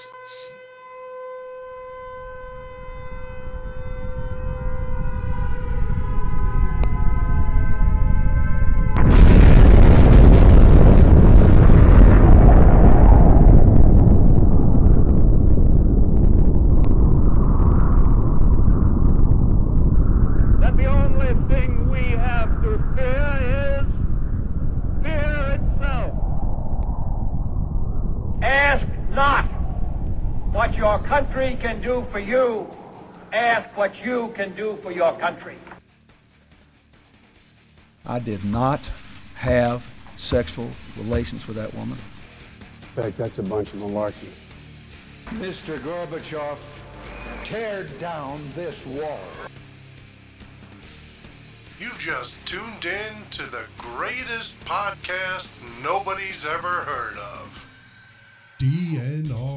是是。Can do for you. Ask what you can do for your country. I did not have sexual relations with that woman. In fact, that's a bunch of malarkey. Mr. Gorbachev, tear down this wall. You've just tuned in to the greatest podcast nobody's ever heard of. DNR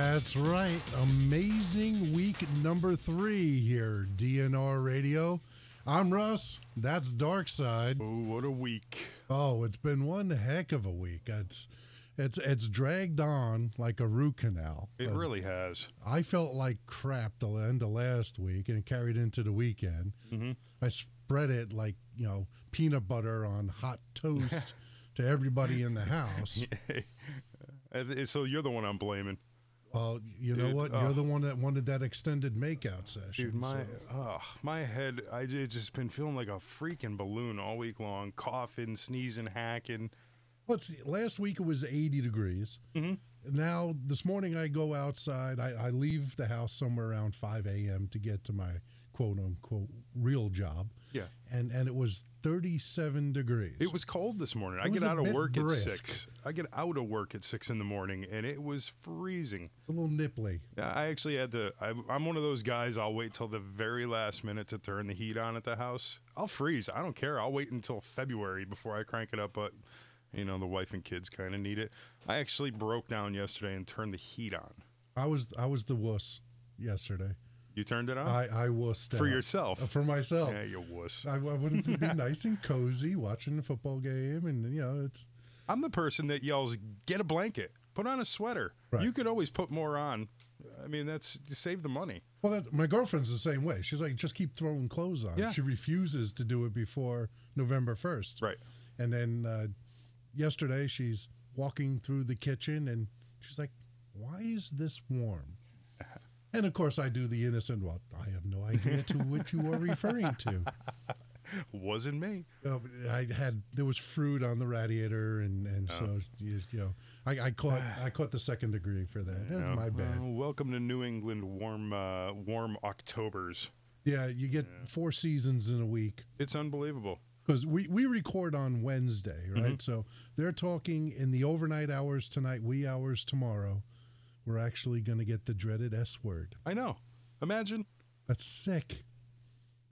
That's right. Amazing week number three here, DNR Radio. I'm Russ. That's Dark Side. Oh, what a week. Oh, it's been one heck of a week. It's it's it's dragged on like a root canal. It Uh, really has. I felt like crap the end of last week and it carried into the weekend. Mhm. I spread it like, you know, peanut butter on hot toast to everybody in the house. So you're the one I'm blaming. Well, you know Dude, what? oh. You're the one that wanted that extended makeout session. Dude, my so- oh, my head, I just been feeling like a freaking balloon all week long, coughing, sneezing, hacking. Let's see, last week it was 80 degrees. Mhm. Now, this morning I go outside. I, I leave the house somewhere around 5 a.m. to get to my quote unquote real job. Yeah. And, and it was 37 degrees. It was cold this morning. I It was get out of work brisk. at six. I get out of work at six in the morning, and it was freezing. It's a little nipply. I actually had to. I, I'm one of those guys. I'll wait till the very last minute to turn the heat on at the house. I'll freeze. I don't care. I'll wait until February before I crank it up. But you know, the wife and kids kind of need it. I actually broke down yesterday and turned the heat on. I was I was the wuss yesterday. You turned it on I I wussed for out. yourself. Uh, for myself. Yeah, you wuss. I, I to be nice and cozy watching the football game, and you know it's I'm the person that yells, "Get a blanket, put on a sweater." Right. You could always put more on. I mean, that's you save the money. well. That, my girlfriend's the same way. She's like, just keep throwing clothes on. Yeah. She refuses to do it before November first. Right. And then uh, yesterday, she's walking through the kitchen, and she's like, "Why is this warm?" And of course, I do the innocent. Well, I have no idea to which you are referring to. Wasn't me. Uh, I had there was fruit on the radiator, and and so you, you know I, I caught I caught the second degree for that. That's Yeah. my bad. Well, welcome to New England warm uh, warm Octobers. Yeah, you get four seasons in a week It's unbelievable. because we we record on Wednesday, right? Mm-hmm. So they're talking in the overnight hours tonight, wee hours tomorrow. We're actually going to get the dreaded S word. I know. Imagine That's sick.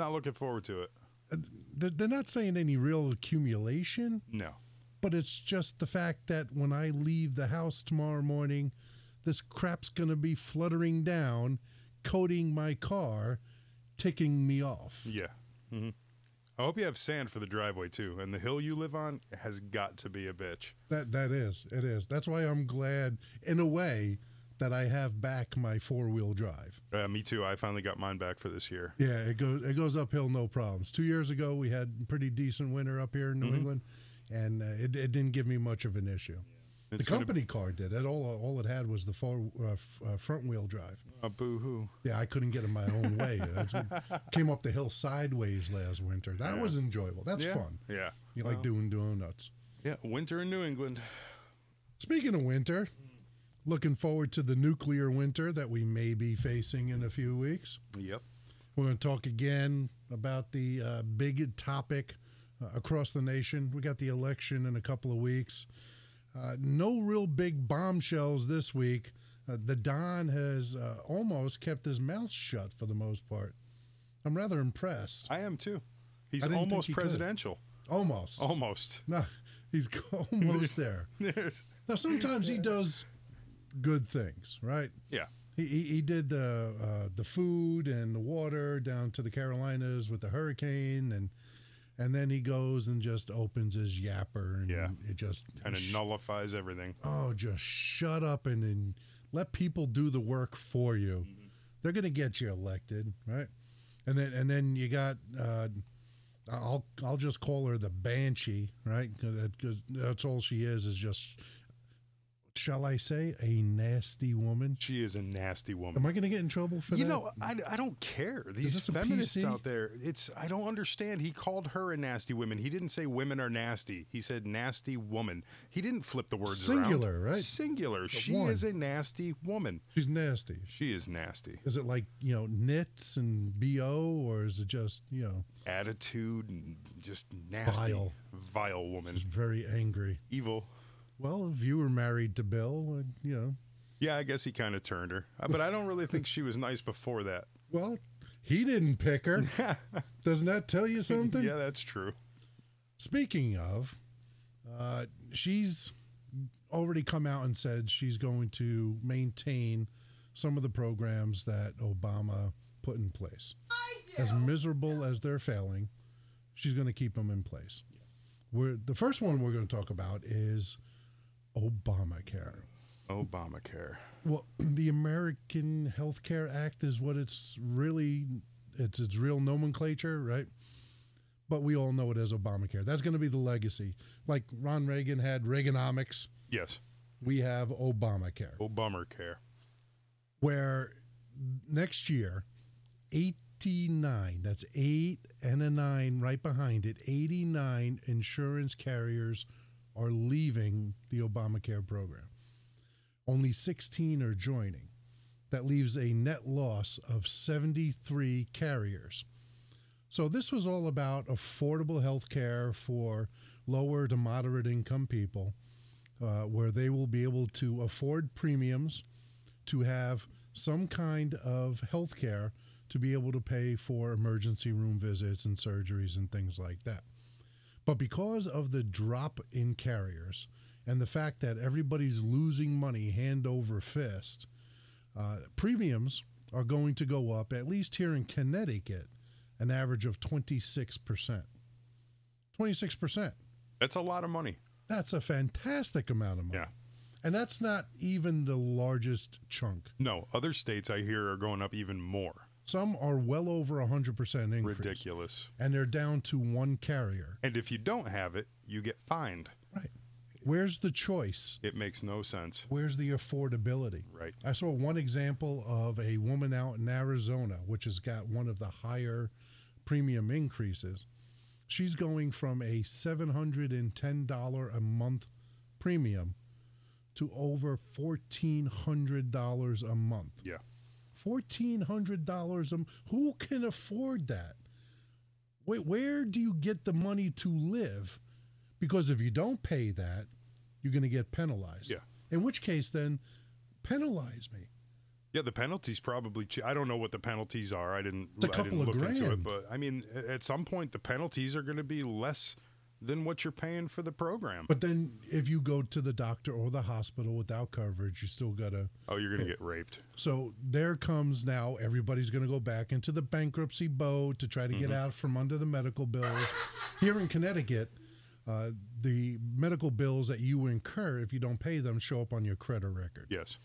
not looking forward to it. Uh, They're not saying any real accumulation, No. but it's just the fact that when I leave the house tomorrow morning, this crap's going to be fluttering down, coating my car, ticking me off. Yeah. hmm I hope you have sand for the driveway too, and the hill you live on has got to be a bitch. That that is it is. That's why I'm glad, in a way, that I have back my four wheel drive. Uh, me too. I finally got mine back for this year. Yeah, it goes it goes uphill no problems. Two years ago, we had pretty decent winter up here in New Mm-hmm. England, and uh, it, it didn't give me much of an issue. It's the company car did. It all all it had was the four uh, f- uh, front wheel drive. Uh, boo hoo. Yeah, I couldn't get in my own way. Came up the hill sideways last winter. That Yeah. was enjoyable. That's yeah. fun. Yeah. You like Well, doing donuts. Yeah. Winter in New England. Speaking of winter, looking forward to the nuclear winter that we may be facing in a few weeks. Yep. We're going to talk again about the uh, big topic uh, across the nation. We got the election in a couple of weeks. Uh, no real big bombshells this week. Uh, the Don has uh, almost kept his mouth shut for the most part. I'm rather impressed. I am too. He's I didn't think almost he could. presidential. Almost. Almost. No, he's almost there. There's. Now, sometimes he does good things, right? Yeah. He, he, he did the uh, the food and the water down to the Carolinas with the hurricane and and then he goes and just opens his yapper, and Yeah. it just Kind of nullifies everything. oh, just shut up and, and let people do the work for you. They're going to get you elected, right? And then and then you got uh, I'll I'll just call her the banshee, right? Because that's all she is is just shall I say a nasty woman. She is a nasty woman. Am I going to get in trouble for you that? know, I, I don't care. These feminists out there, it's I don't understand. He called her a nasty woman. He didn't say women are nasty. He said nasty woman. He didn't flip the words Singular, around. right? Singular. She one. is a nasty woman. She's nasty. She is nasty. Is it like you know knits and bo, or is it just you know Attitude and just nasty. Vile. Vile woman. just very angry? Evil. Well, if you were married to Bill, uh, you know, Yeah, I guess he kind of turned her. Uh, But I don't really think she was nice before that. well, he didn't pick her. Doesn't that tell you something? Yeah, that's true. Speaking of, uh, she's already come out and said she's going to maintain some of the programs that Obama put in place. As miserable as they're failing, she's going to keep them in place. We're, the first one we're going to talk about is Obamacare. Obamacare. Well, the American Health Care Act is what it's really it's its real nomenclature, right? But we all know it as Obamacare. That's going to be the legacy. Like Ron Reagan had Reaganomics, Yes. we have Obamacare, Obamacare. where next year 89, that's 8 and a 9 right behind it, 89 insurance carriers are leaving the Obamacare program. Only 16 are joining. That leaves a net loss of 73 carriers. So, this was all about affordable health care for lower to moderate income people, uh, where they will be able to afford premiums to have some kind of health care to be able to pay for emergency room visits and surgeries and things like that. But because of the drop in carriers and the fact that everybody's losing money hand over fist, uh, premiums are going to go up, at least here in Connecticut, an average of 26%. 26%. That's a lot of money. That's a fantastic amount of money. Yeah. And that's not even the largest chunk. No, other states I hear are going up even more. Some are well over 100% increase. Ridiculous. And they're down to one carrier. And if you don't have it, you get fined. Right. Where's the choice? It makes no sense. Where's the affordability? Right. I saw one example of a woman out in Arizona, which has got one of the higher premium increases. She's going from a $710 a month premium to over $1,400 a month. Yeah. $1,400 a m- Who can afford that? Wait, where do you get the money to live? Because if you don't pay that, you're going to get penalized. Yeah. In which case, then penalize me. Yeah, the penalties probably. Che- I don't know what the penalties are. I didn't. It's a I couple didn't of look into grand. it, but I mean, at some point, the penalties are going to be less than what you're paying for the program. But then if you go to the doctor or the hospital without coverage, you still got to. oh, you're going to get raped. So there comes now, everybody's going to go back into the bankruptcy boat to try to get out from under the medical bills. Here in Connecticut, uh, the medical bills that you incur if you don't pay them show up on your credit record. Yes.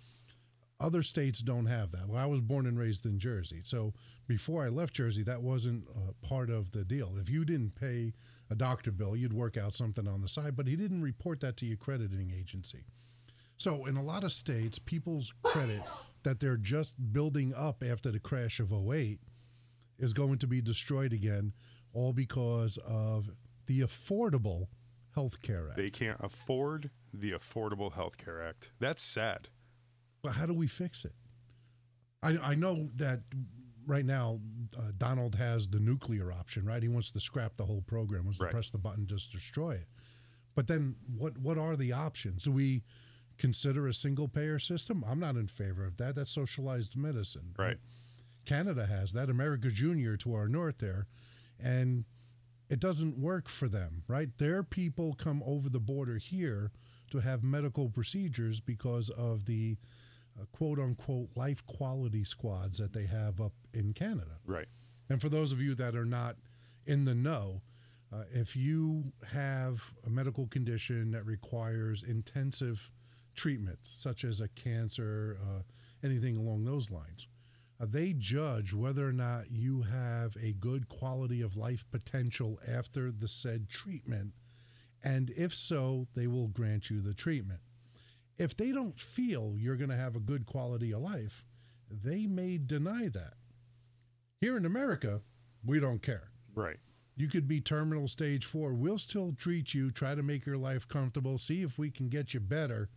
Other states don't have that. Well, I was born and raised in Jersey. So before I left Jersey, that wasn't uh, part of the deal. If you didn't pay a doctor bill, you'd work out something on the side, but he didn't report that to your crediting agency. So in a lot of states, people's credit that they're just building up after the crash of 08 is going to be destroyed again, all because of the Affordable Health Care Act. They can't afford the Affordable Health Care Act. That's sad. But how do we fix it? I, I know that right now uh, Donald has the nuclear option, right? He wants to scrap the whole program, wants Right. to press the button, just destroy it. But then what what are the options? Do we consider a single payer system? I'm not in favor of that. That's socialized medicine. Right. Canada has that. America Junior to our north there, and it doesn't work for them. Right. Their people come over the border here to have medical procedures because of the uh, quote unquote life quality squads that they have up in Canada. Right. And for those of you that are not in the know, Uh, if you have a medical condition that requires intensive treatment, such as a cancer, uh, anything along those lines, uh, they judge whether or not you have a good quality of life potential after the said treatment. And if so, they will grant you the treatment. If they don't feel you're going to have a good quality of life, they may deny that. Here in America, we don't care. Right. You could be terminal stage four. We'll still treat you, try to make your life comfortable, see if we can get you better.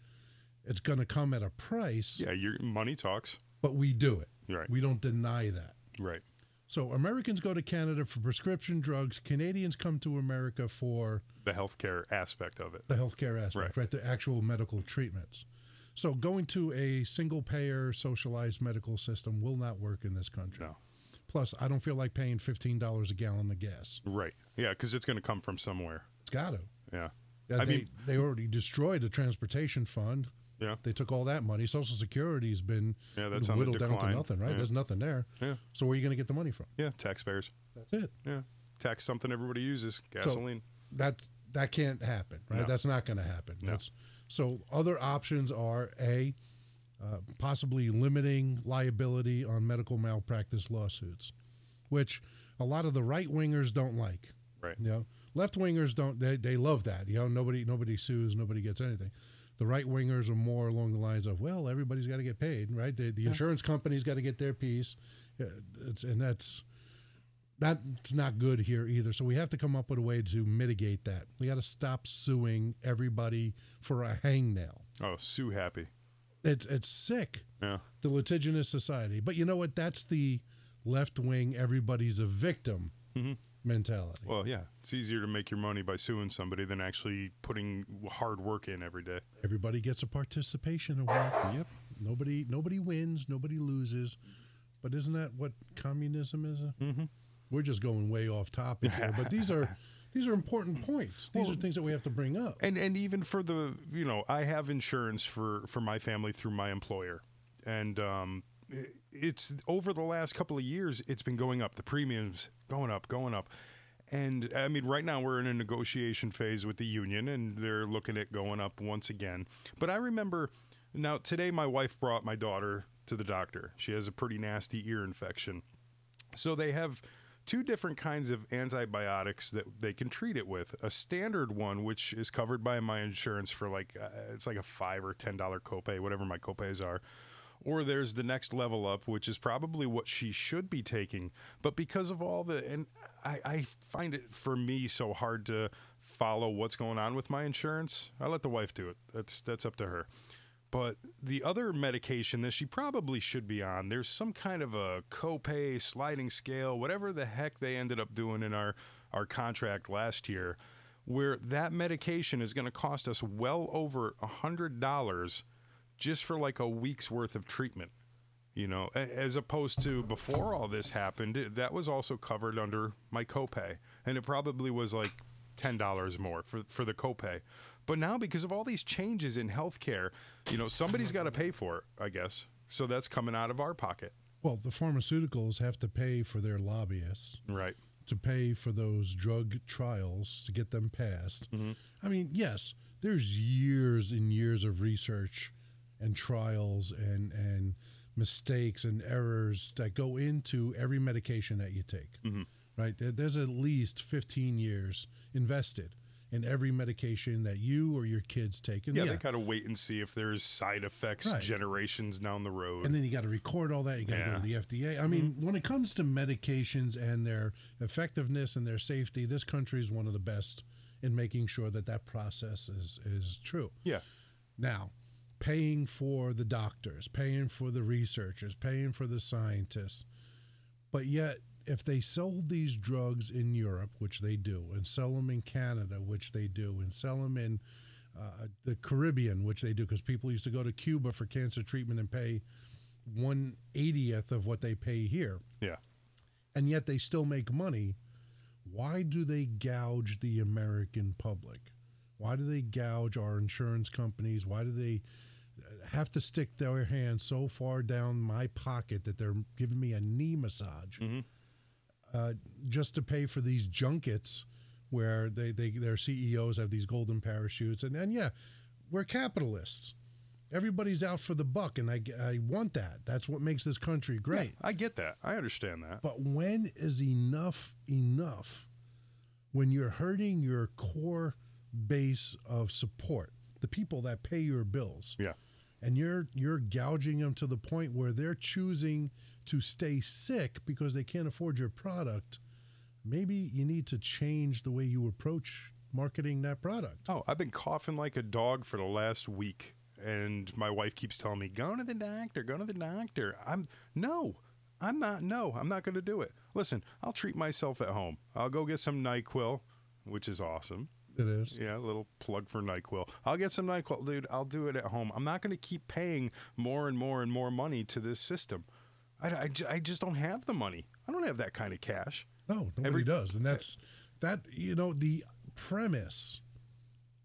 It's going to come at a price, Yeah, your money talks. but we do it. Right. We don't deny that. Right. So Americans go to Canada for prescription drugs. Canadians come to America for The healthcare aspect of it. the healthcare aspect, Right. right? The actual medical treatments. So going to a single payer socialized medical system will not work in this country. No. Plus, I don't feel like paying fifteen dollars a gallon of gas. Right. Yeah, because it's going to come from somewhere. It's got to. Yeah. Yeah, I they, mean- they already destroyed the transportation fund. Yeah. They took all that money. Social Security's been Yeah, that's whittled down to nothing, right? Yeah. There's nothing there. Yeah. So where are you going to get the money from? Yeah. Taxpayers. That's it. Yeah. Tax something everybody uses. Gasoline. That's that can't happen, right? No. That's not going to happen. No. That's so. Other options are a uh, possibly limiting liability on medical malpractice lawsuits, which a lot of the right wingers don't like. right. You know, left wingers don't. They, they love that. You know, nobody nobody sues, nobody gets anything. The right wingers are more along the lines of, well, everybody's got to get paid, right? The, the insurance company's got to get their piece, it's, and that's that's not good here either. So we have to come up with a way to mitigate that. We got to stop suing everybody for a hangnail. Oh, Sue happy. It's it's sick. Yeah. The litigious society. But you know what? That's the left wing. Everybody's a victim mentality. Well, yeah. It's easier to make your money by suing somebody than actually putting hard work in every day. Everybody gets a participation award. Yep. Nobody nobody wins. Nobody loses. But isn't that what communism is? Mm-hmm. We're just going way off topic here. But these are these are important points. These are things that we have to bring up. and and even for the you know i have insurance for for my family through my employer and um it's over the last couple of years it's been going up the premiums going up going up and i mean right now we're in a negotiation phase with the union and they're looking at going up once again but i remember now today my wife brought my daughter to the doctor she has a pretty nasty ear infection so they have two different kinds of antibiotics that they can treat it with. A standard one, which is covered by my insurance for like uh, it's like a five or ten dollar copay, whatever my copays are. Or there's the next level up, which is probably what she should be taking. But because of all the, and I, I find it for me so hard to follow what's going on with my insurance. I let the wife do it. That's that's up to her. But the other medication that she probably should be on, there's some kind of a copay sliding scale, whatever the heck they ended up doing in our, our contract last year, where that medication is going to cost us well over a hundred dollars just for like a week's worth of treatment. You know, as opposed to before all this happened, that was also covered under my copay, and it probably was like ten dollars more for for the copay. But now, because of all these changes in healthcare, you know, somebody's got to pay for it, I guess. So that's coming out of our pocket, Well, the pharmaceuticals have to pay for their lobbyists, right? to pay for those drug trials to get them passed. Mm-hmm. I mean, yes, there's years and years of research and trials and and mistakes and errors that go into every medication that you take. Mm-hmm. Right? There's at least 15 years invested in every medication that you or your kids take. And Yeah, they got to wait and see if there's side effects Right. generations down the road. and then you got to record all that. You got to go to the FDA. I mean, mm-hmm. when it comes to medications and their effectiveness and their safety, this country is one of the best in making sure that that process is is true. yeah, Now, paying for the doctors, paying for the researchers, paying for the scientists, but yet if they sold these drugs in Europe, which they do, and sell them in Canada, which they do, and sell them in uh, the Caribbean, which they do, because people used to go to Cuba for cancer treatment and pay one eightieth of what they pay here, yeah. and yet they still make money. Why do they gouge the American public? Why do they gouge our insurance companies? Why do they uh, have to stick their hand so far down my pocket that they're giving me a knee massage uh, just to pay for these junkets where they, they their CEOs have these golden parachutes, and and yeah, we're capitalists. Everybody's out for the buck, and I I want that. That's what makes this country great. I get that. I understand that. But when is enough enough? When you're hurting your core base of support, the people that pay your bills, Yeah. and you're you're gouging them to the point where they're choosing to stay sick because they can't afford your product. Maybe you need to change the way you approach marketing that product. Oh, I've been coughing like a dog for the last week, and my wife keeps telling me, "Go to the doctor. Go to the doctor." I'm no, I'm not. No, I'm not going to do it. Listen, I'll treat myself at home. I'll go get some NyQuil, which is awesome. It is. Yeah, a little plug for NyQuil. I'll get some NyQuil, dude. I'll do it at home. I'm not going to keep paying more and more and more money to this system. I, I, I just don't have the money. I don't have that kind of cash. No, nobody Every- does, and that's that. You know, the premise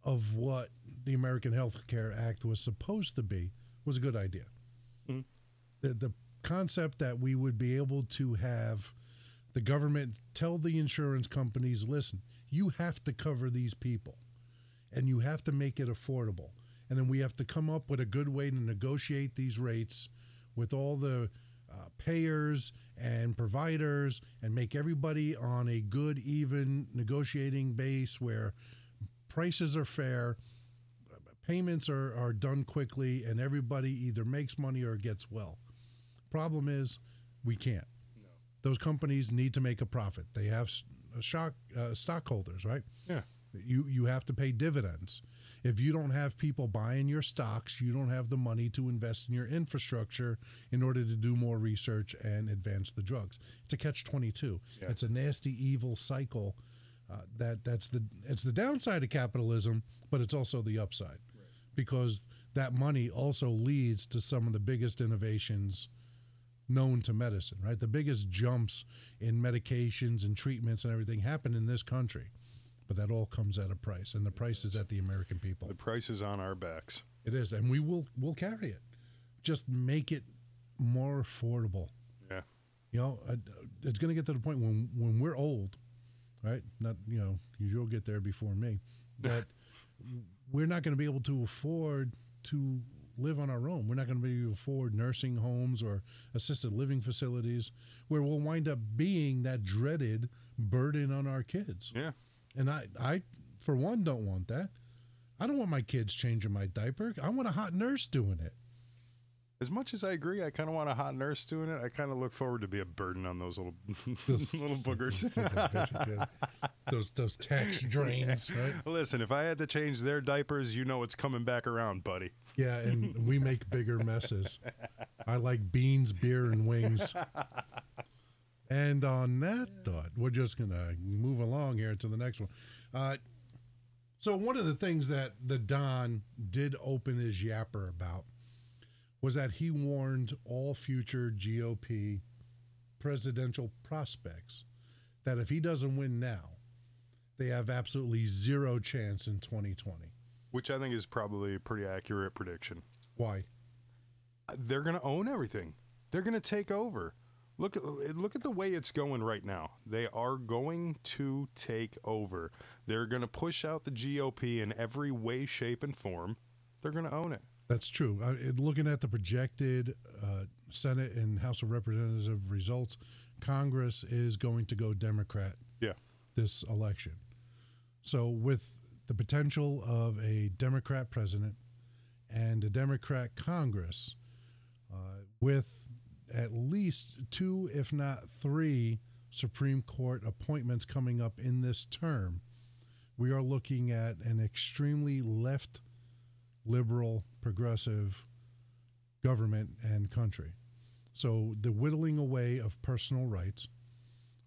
of what the American Health Care Act was supposed to be was a good idea. Mhm. The the concept that we would be able to have the government tell the insurance companies, listen, you have to cover these people, and you have to make it affordable, and then we have to come up with a good way to negotiate these rates with all the uh, payers and providers and make everybody on a good, even negotiating base where prices are fair, payments are, are done quickly, and everybody either makes money or gets well. Problem is, we can't. Those companies need to make a profit. They have s- shock, uh, stockholders, right? Yeah. You you have to pay dividends. If you don't have people buying your stocks, you don't have the money to invest in your infrastructure in order to do more research and advance the drugs. It's a catch twenty two. Yeah. It's a nasty, evil cycle. Uh, that that's the it's the downside of capitalism, but it's also the upside, because that money also leads to some of the biggest innovations known to medicine. Right, the biggest jumps in medications and treatments and everything happen in this country but that all comes at a price, and the price is at the American people. The price is on our backs. It is, and we will we'll carry it. Just make it more affordable. Yeah. You know, uh, it's going to get to the point when when we're old, right? Not you know, you'll get there before me, that we're not going to be able to afford to live on our own. We're not going to be able to afford nursing homes or assisted living facilities, where we'll wind up being that dreaded burden on our kids. Yeah. And I, I, for one, don't want that. I don't want my kids changing my diaper. I want a hot nurse doing it. As much as I agree, I kind of want a hot nurse doing it. I kind of look forward to be a burden on those little Those little boogers. sons of bitches, yeah. those those tax drains, right? Listen, if I had to change their diapers, you know it's coming back around, buddy. Yeah, and we make bigger messes. I like beans, beer, and wings. And on that thought, we're just gonna move along here to the next one. Uh, so one of the things that the Don did open his yapper about was that he warned all future GOP presidential prospects that if he doesn't win now, they have absolutely zero chance in 2020. Which I think is probably a pretty accurate prediction. Why? They're going to own everything. They're going to take over. Look at look at the way it's going right now. They are going to take over. They're going to push out the GOP in every way, shape, and form. They're going to own it. That's true. It- looking at the projected uh, Senate and House of Representatives results, Congress is going to go Democrat Yeah. this election. So, with the potential of a Democrat president and a Democrat Congress, uh, with at least two, if not three, Supreme Court appointments coming up in this term, we are looking at an extremely left, liberal, progressive government and country. So the whittling away of personal rights,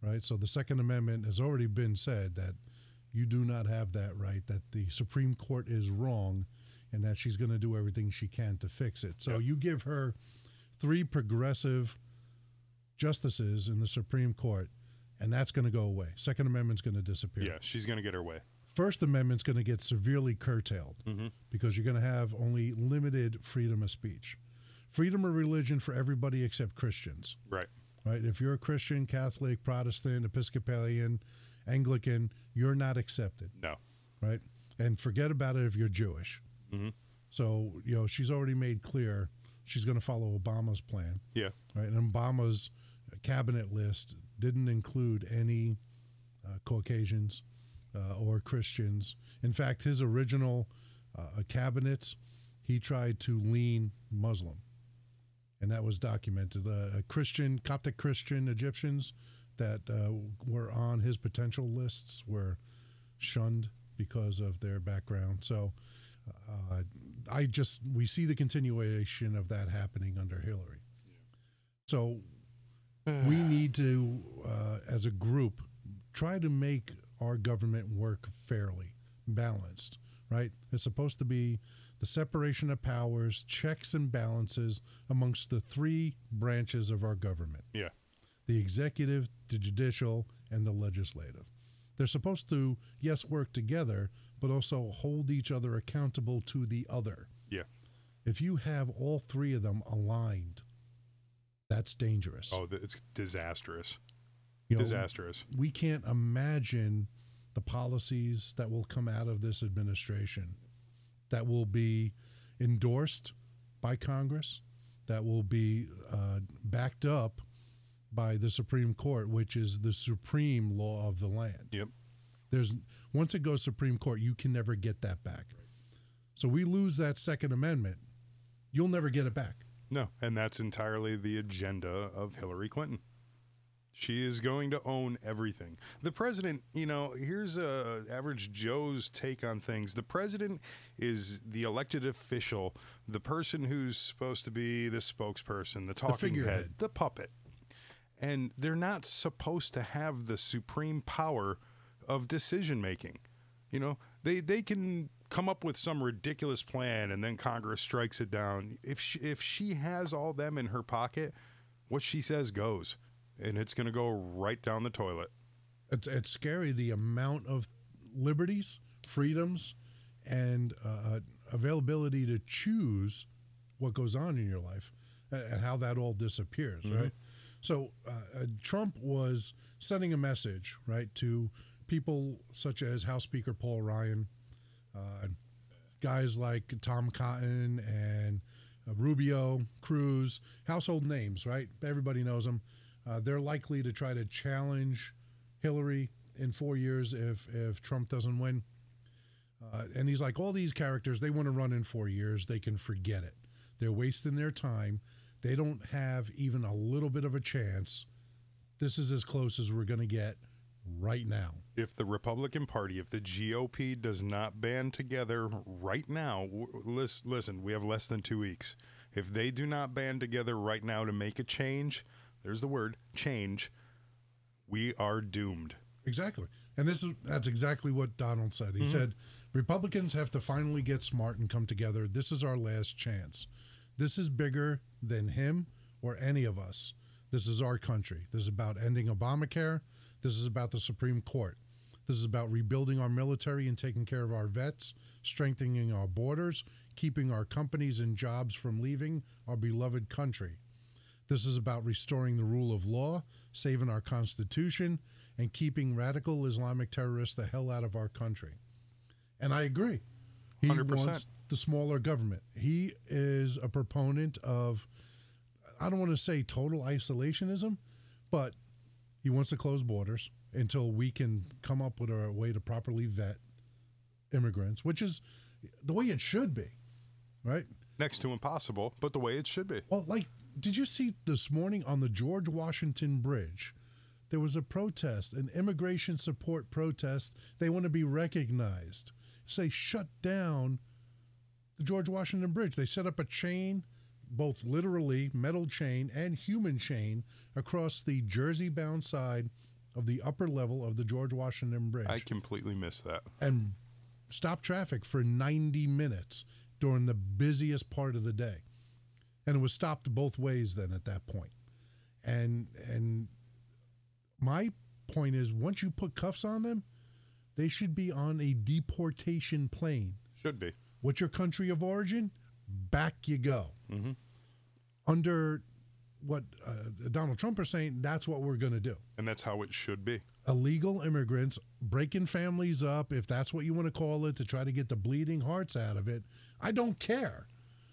right? So the Second Amendment has already been said that you do not have that right, that the Supreme Court is wrong, and that she's going to do everything she can to fix it. So Yep. you give her three progressive justices in the Supreme Court, and that's going to go away. Second Amendment's going to disappear. Yeah, she's going to get her way. First Amendment's going to get severely curtailed because you're going to have only limited freedom of speech. Freedom of religion for everybody except Christians, Right. right? If you're a Christian, Catholic, Protestant, Episcopalian, Anglican, you're not accepted, No. right? And forget about it if you're Jewish. Mhm. So, you know, she's already made clear she's going to follow Obama's plan, Yeah. right? And Obama's cabinet list didn't include any uh, Caucasians uh, or Christians. In fact, his original uh, cabinets, he tried to lean Muslim, and that was documented. The uh, Christian, Coptic Christian Egyptians that uh, were on his potential lists were shunned because of their background. So, uh, I just we see the continuation of that happening under Hillary. So, we need to, uh, as a group, try to make our government work fairly, balanced. Right? It's supposed to be the separation of powers, checks and balances amongst the three branches of our government Yeah. the executive, the judicial, and the legislative. They're supposed to, yes, work together, but also hold each other accountable to the other. Yeah. If you have all three of them aligned, that's dangerous. Oh, it's disastrous. You know, disastrous. We can't imagine the policies that will come out of this administration that will be endorsed by Congress, that will be uh, backed up by the Supreme Court, which is the supreme law of the land. Yep. There's once it goes Supreme Court, you can never get that back. So we lose that Second Amendment, you'll never get it back. No, and that's entirely the agenda of Hillary Clinton. She is going to own everything. The president, you know, here's a average Joe's take on things. The president is the elected official, the person who's supposed to be the spokesperson, the talking figurehead. head, the puppet. And they're not supposed to have the supreme power of decision making. You know, they they can come up with some ridiculous plan and then Congress strikes it down. If she, if she has all them in her pocket, what she says goes, and it's going to go right down the toilet. It's, it's scary the amount of liberties, freedoms, and uh, availability to choose what goes on in your life and, how that all disappears, right? So uh, uh, Trump was sending a message, right, to people such as House Speaker Paul Ryan, uh, guys like Tom Cotton and uh, Rubio, Cruz, household names, right? Everybody knows them. Uh, they're likely to try to challenge Hillary in four years if if Trump doesn't win. Uh, and he's like, all these characters, they want to run in four years. They can forget it. They're wasting their time. They don't have even a little bit of a chance. This is as close as we're going to get right now. If the Republican Party, if the GOP does not band together right now, w- lis- listen, we have less than two weeks. If they do not band together right now to make a change, there's the word change, we are doomed. Exactly. And this is that's exactly what Donald said. He Mm-hmm. said Republicans have to finally get smart and come together. This is our last chance. This is bigger than him or any of us. This is our country. This is about ending Obamacare. This is about the Supreme Court. This is about rebuilding our military and taking care of our vets, strengthening our borders, keeping our companies and jobs from leaving our beloved country. This is about restoring the rule of law, saving our Constitution, and keeping radical Islamic terrorists the hell out of our country. And I agree. He 100%. wants the smaller government. He is a proponent of, I don't want to say total isolationism, but he wants to close borders until we can come up with a way to properly vet immigrants, which is the way it should be, right? Next to impossible, but the way it should be. Well, like, did you see this morning on the George Washington Bridge? There was a protest, an immigration support protest. They want to be recognized. Say, shut down the George Washington Bridge. They set up a chain, both literally metal chain and human chain, across the Jersey bound side of the upper level of the George Washington Bridge I completely missed that. and stop traffic for 90 minutes during the busiest part of the day. And it was stopped both ways then at that point. And and my point is once you put cuffs on them, they should be on a deportation plane. Should be. What's your country of origin? Back you go. Mhm. Under what uh, Donald Trump are saying, that's what we're going to do. And that's how it should be. Illegal immigrants breaking families up, if that's what you want to call it, to try to get the bleeding hearts out of it. I don't care.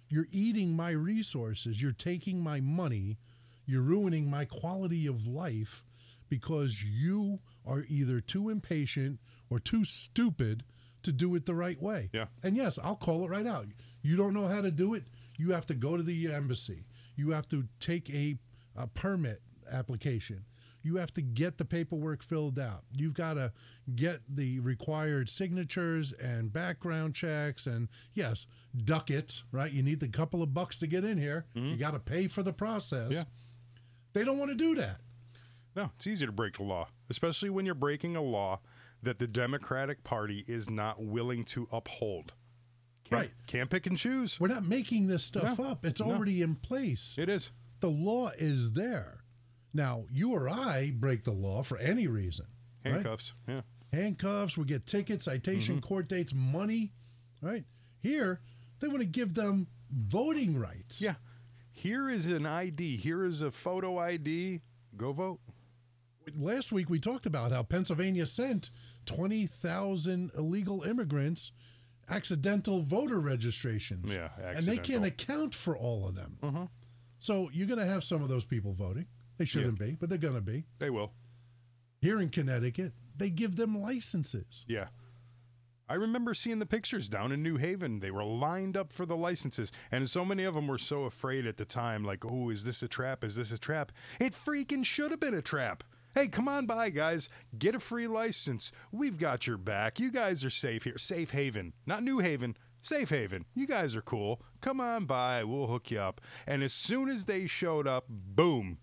You're eating my resources. You're taking my money. You're ruining my quality of life because you are either too impatient or too stupid to do it the right way. Yeah. And yes, I'll call it right out. You don't know how to do it. You have to go to the embassy. You have to take a, a permit application. You have to get the paperwork filled out. You've got to get the required signatures and background checks and yes, ducats, right? You need the couple of bucks to get in here. Mm-hmm. You got to pay for the process. Yeah. They don't want to do that. No, it's easy to break the law, especially when you're breaking a law that the Democratic Party is not willing to uphold. Can't, Right. Can't pick and choose. We're not making this stuff No, up. It's no. already in place. It is. the law is there. Now, you or I break the law for any reason. right? Handcuffs. Yeah. Handcuffs, we get tickets, citation, Mm-hmm. court dates, money, right? Here, they want to give them voting rights. Yeah. Here is an ID. Here is a photo ID. Go vote. Last week we talked about how Pennsylvania sent 20,000 illegal immigrants accidental voter registrations. Yeah, And they can't account for all of them. Mm-hmm. So you're going to have some of those people voting. They shouldn't be, but they're going to be. They will. Here in Connecticut, they give them licenses. Yeah. I remember seeing the pictures down in New Haven. They were lined up for the licenses, and so many of them were so afraid at the time like, "Oh, is this a trap? Is this a trap?" It freaking should have been a trap. Hey, come on by, guys. Get a free license. We've got your back. You guys are safe here. Safe Haven. Not New Haven. Safe Haven. You guys are cool. Come on by. We'll hook you up. And as soon as they showed up, boom,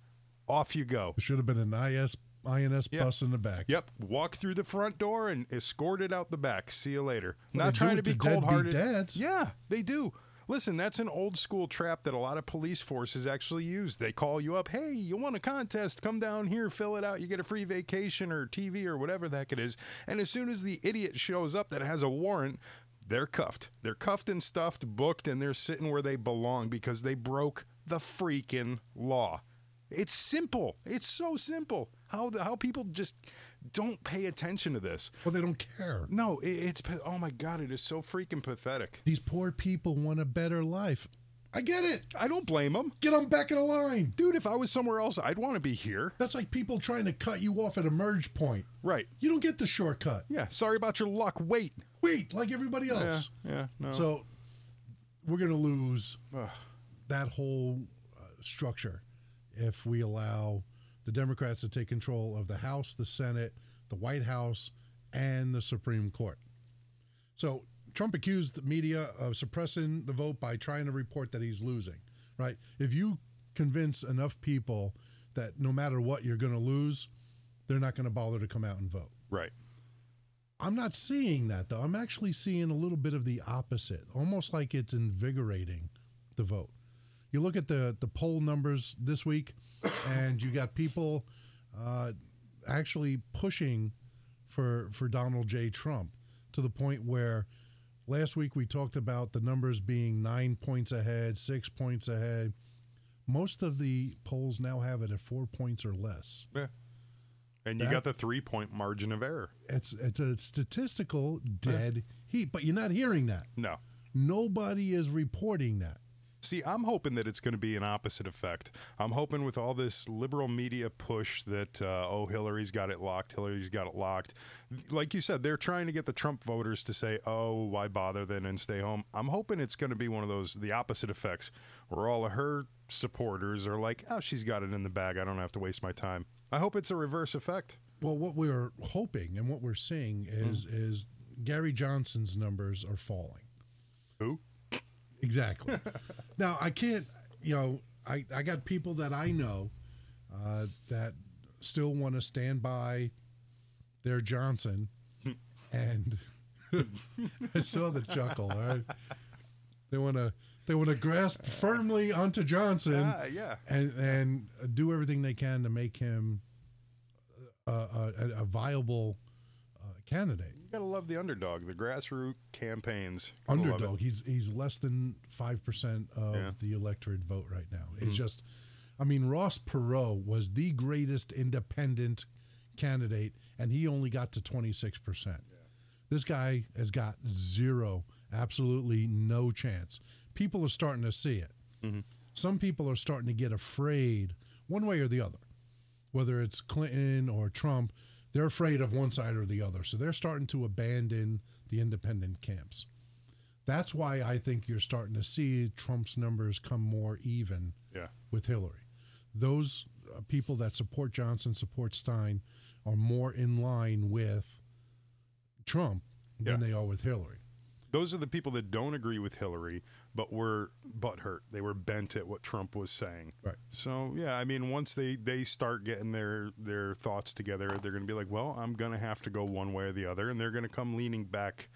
off you go. There should have been an IS, INS Yeah. bus in the back. Yep. Walk through the front door and escort it out the back. See you later. Well, Not trying to be cold hearted. Yeah, they do. Listen, that's an old school trap that a lot of police forces actually use. They call you up, hey, you want a contest? Come down here, fill it out. You get a free vacation or TV or whatever the heck it is. And as soon as the idiot shows up that has a warrant, they're cuffed. They're cuffed and stuffed, booked, and they're sitting where they belong because they broke the freaking law. It's simple. It's so simple. How the, how people just don't pay attention to this. Well, they don't care. No, it, it's oh my god, it is so freaking pathetic. These poor people want a better life. I get it. I don't blame them, Get them back in the line. dude. If I was somewhere else, I'd want to be here. That's like people trying to cut you off at a merge point. Right? You don't get the shortcut. Yeah. Sorry about your luck. Wait. Wait, like everybody Yeah. else. Yeah. No. So we're going to lose Ugh. that whole uh, structure if we allow the Democrats to take control of the House, the Senate, the White House, and the Supreme Court. So Trump accused the media of suppressing the vote by trying to report that he's losing, right? If you convince enough people that no matter what you're going to lose, they're not going to bother to come out and vote. right. I'm not seeing that though. I'm actually seeing a little bit of the opposite, almost like it's invigorating the vote. You look at the the poll numbers this week, and you got people uh, actually pushing for for Donald J. Trump to the point where last week we talked about the numbers being nine points ahead, six points ahead. Most of the polls now have it at four points or less. Yeah. And you That- got the three point margin of error. It's it's a statistical dead heat, but you're not hearing that. No. Nobody is reporting that. See, I'm hoping that it's going to be an opposite effect. I'm hoping with all this liberal media push that, uh, oh, Hillary's got it locked, Hillary's got it locked. Like you said, they're trying to get the Trump voters to say, oh, why bother then and stay home. I'm hoping it's going to be one of those, the opposite effects, where all of her supporters are like, oh, she's got it in the bag. I don't have to waste my time. I hope it's a reverse effect. Well, what we're hoping and what we're seeing is is Gary Johnson's numbers are falling. Who? Exactly. now I can't, you know, I I got people that I know uh, that still want to stand by their Johnson, and I saw the chuckle. All right, they want to they want to grasp firmly onto Johnson. Ah, yeah. and and do everything they can to make him a, a, a viable uh, candidate. You got to love the underdog, the grassroots campaigns. Gotta. Underdog. He's he's less than five percent of Yeah. the electorate vote right now. It's mm-hmm. just I mean, Ross Perot was the greatest independent candidate, and he only got to 26%. This guy has got zero, absolutely no chance. People are starting to see it. Mm-hmm. Some people are starting to get afraid, one way or the other, whether it's Clinton or Trump. They're afraid of one side or the other. So they're starting to abandon the independent camps. That's why I think you're starting to see Trump's numbers come more even Yeah. with Hillary. Those uh, people that support Johnson, support Stein, are more in line with Trump than Yeah. they are with Hillary. Those are the people that don't agree with Hillary, but were butthurt. They were bent at what Trump was saying. Right. So yeah, I mean, once they they start getting their their thoughts together, they're going to be like, well, I'm going to have to go one way or the other, and they're going to come leaning back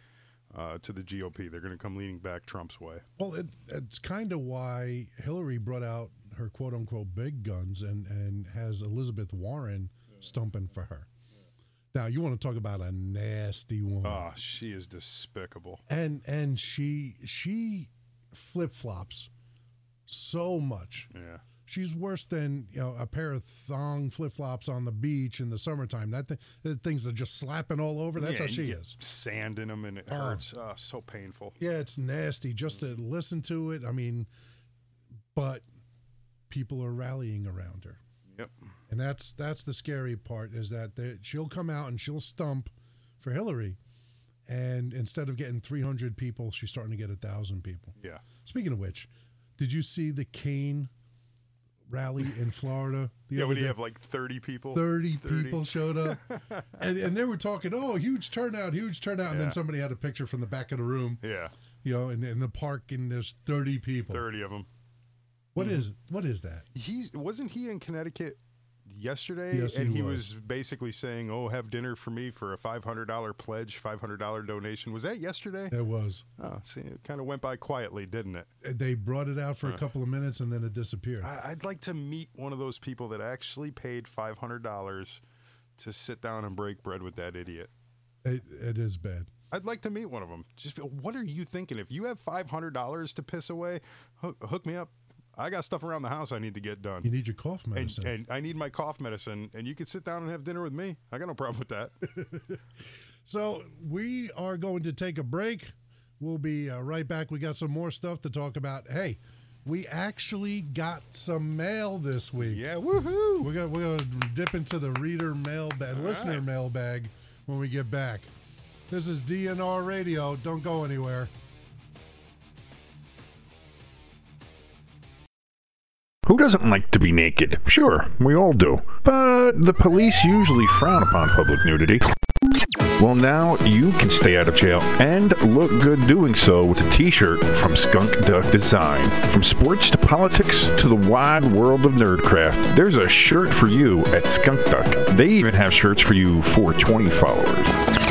uh, to the GOP. They're going to come leaning back Trump's way. Well, it, it's kind of why Hillary brought out her quote unquote big guns and, and has Elizabeth Warren stumping for her. Now, you want to talk about a nasty woman. Oh, she is despicable. and and she she flip flops so much. Yeah. She's worse than you know a pair of thong flip flops on the beach in the summertime. That th- the things are just slapping all over. That's Yeah, how she is. Sand in them, and it Oh. hurts. Oh, so painful. Yeah, it's nasty just to listen to it. I mean, but people are rallying around her, Yep. and that's that's the scary part is that they, she'll come out and she'll stump for Hillary, and instead of getting 300 people, she's starting to get a thousand people. Yeah. Speaking of which, did you see the Kaine rally in Florida? The Yeah. What do you have? Like thirty people. 30, people showed up, and, and they were talking, "Oh, huge turnout, huge turnout!" And Yeah. then somebody had a picture from the back of the room, Yeah. you know, in, in the park, and there's 30 people. Thirty of them. What hmm. is what is that? He's wasn't he in Connecticut yesterday? Yes, and he he was. was. basically saying, "Oh, have dinner for me for a five hundred dollar pledge, five hundred dollar donation." Was that yesterday? It was. Oh, see, it kind of went by quietly, didn't it? Uh, they brought it out for a couple of minutes, and then it disappeared. I, I'd like to meet one of those people that actually paid five hundred dollars to sit down and break bread with that idiot. It, it is bad. I'd like to meet one of them. Just what are you thinking? If you have five hundred dollars to piss away, hook, hook me up. I got stuff around the house I need to get done. You need your cough and, medicine. and I need my cough medicine, and you can sit down and have dinner with me. I got no problem with that. So we are going to take a break. We'll be uh, right back. We got some more stuff to talk about. Hey, we actually got some mail this week. yeah, woohoo! We're gonna we're gonna dip into the reader mailbag, listener right. mailbag when we get back. This is DNR Radio. Don't go anywhere. Who doesn't like to be naked? Sure, we all do. But the police usually frown upon public nudity. Well, now you can stay out of jail and look good doing so with a t shirt from Skunk Duck Design. From sports to politics to the wide world of nerdcraft, there's a shirt for you at Skunk Duck. They even have shirts for you 420 followers.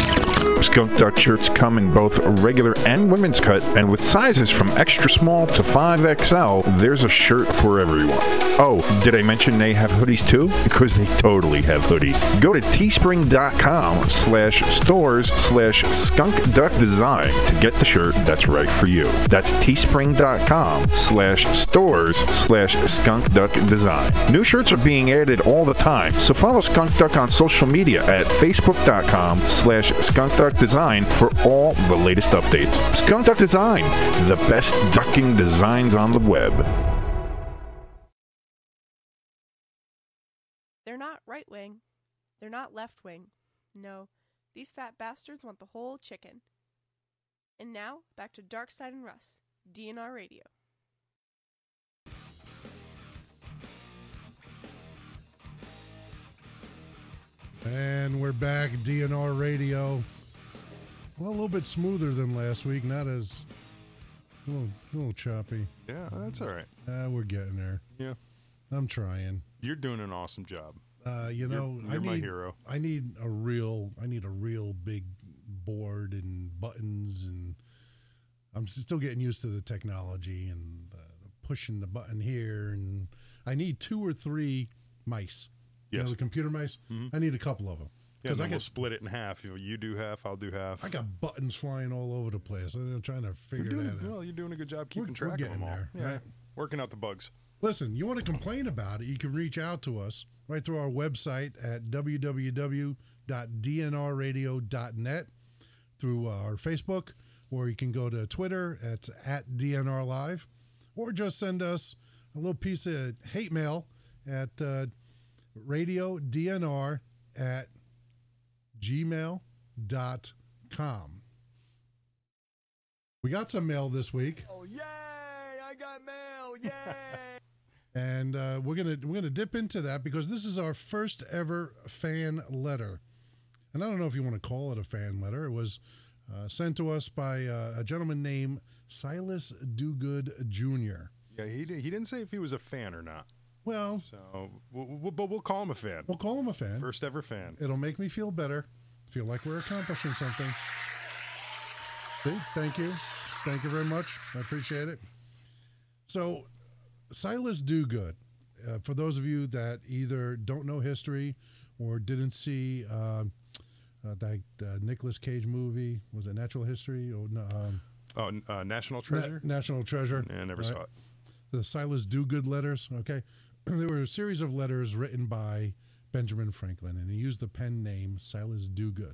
Skunk Duck shirts come in both regular and women's cut, and with sizes from extra small to 5XL, there's a shirt for everyone. Oh, did I mention they have hoodies too? Because they totally have hoodies. Go to teespring.com slash stores slash skunk duck design to get the shirt that's right for you. That's teespring.com slash stores slash skunk duck design. New shirts are being added all the time, so follow Skunk Duck on social media at facebook.com slash skunk duck design for all the latest updates. Skunk Duck Design, the best ducking designs on the web. They're not right wing. They're not left wing. No, these fat bastards want the whole chicken. And now, back to Dark Side and Russ, DNR Radio. And we're back, DNR Radio. Well, a little bit smoother than last week, not as a little, a little choppy. Yeah, that's all right. Uh, we're getting there. Yeah, I'm trying. you're doing an awesome job. Uh, you You're- know, I you're need my hero. I need a real I need a real big board and buttons and I'm still getting used to the technology and the pushing the button here and I need two or three mice. You know, Yes. the computer mice. I need a couple of them because then I we'll split it in half. You, you do half, I'll do half. I got buttons flying all over the place. I'm trying to figure doing, that out. well, you're doing a good job keeping we're track of them getting all. there, yeah, right? working out the bugs. Listen, you want to complain about it, you can reach out to us right through our website at www.dnrradio.net, through our Facebook, or you can go to Twitter at, at DNR Live, or just send us a little piece of hate mail at uh, radiodnr at gmail.com. We got some mail this week. Oh yay! I got mail! Yay! and uh, we're gonna we're gonna dip into that because this is our first ever fan letter, and I don't know if you want to call it a fan letter. It was uh, sent to us by uh, a gentleman named Silas Dogood Jr. Yeah, he di- he didn't say if he was a fan or not. Well, So, we'll, we'll, but we'll call him a fan. we'll call him a fan. First ever fan. It'll make me feel better. Feel like we're accomplishing something. See, thank you. Thank you very much. I appreciate it. So, Silas Dogood, uh, for those of you that either don't know history or didn't see uh, uh, that uh, Nicolas Cage movie, was it Natural History or um, Oh, uh, National Na- Treasure? National Treasure. yeah, I never right? saw it. the Silas Dogood letters. Okay, there were a series of letters written by Benjamin Franklin, and he used the pen name Silas Dogood.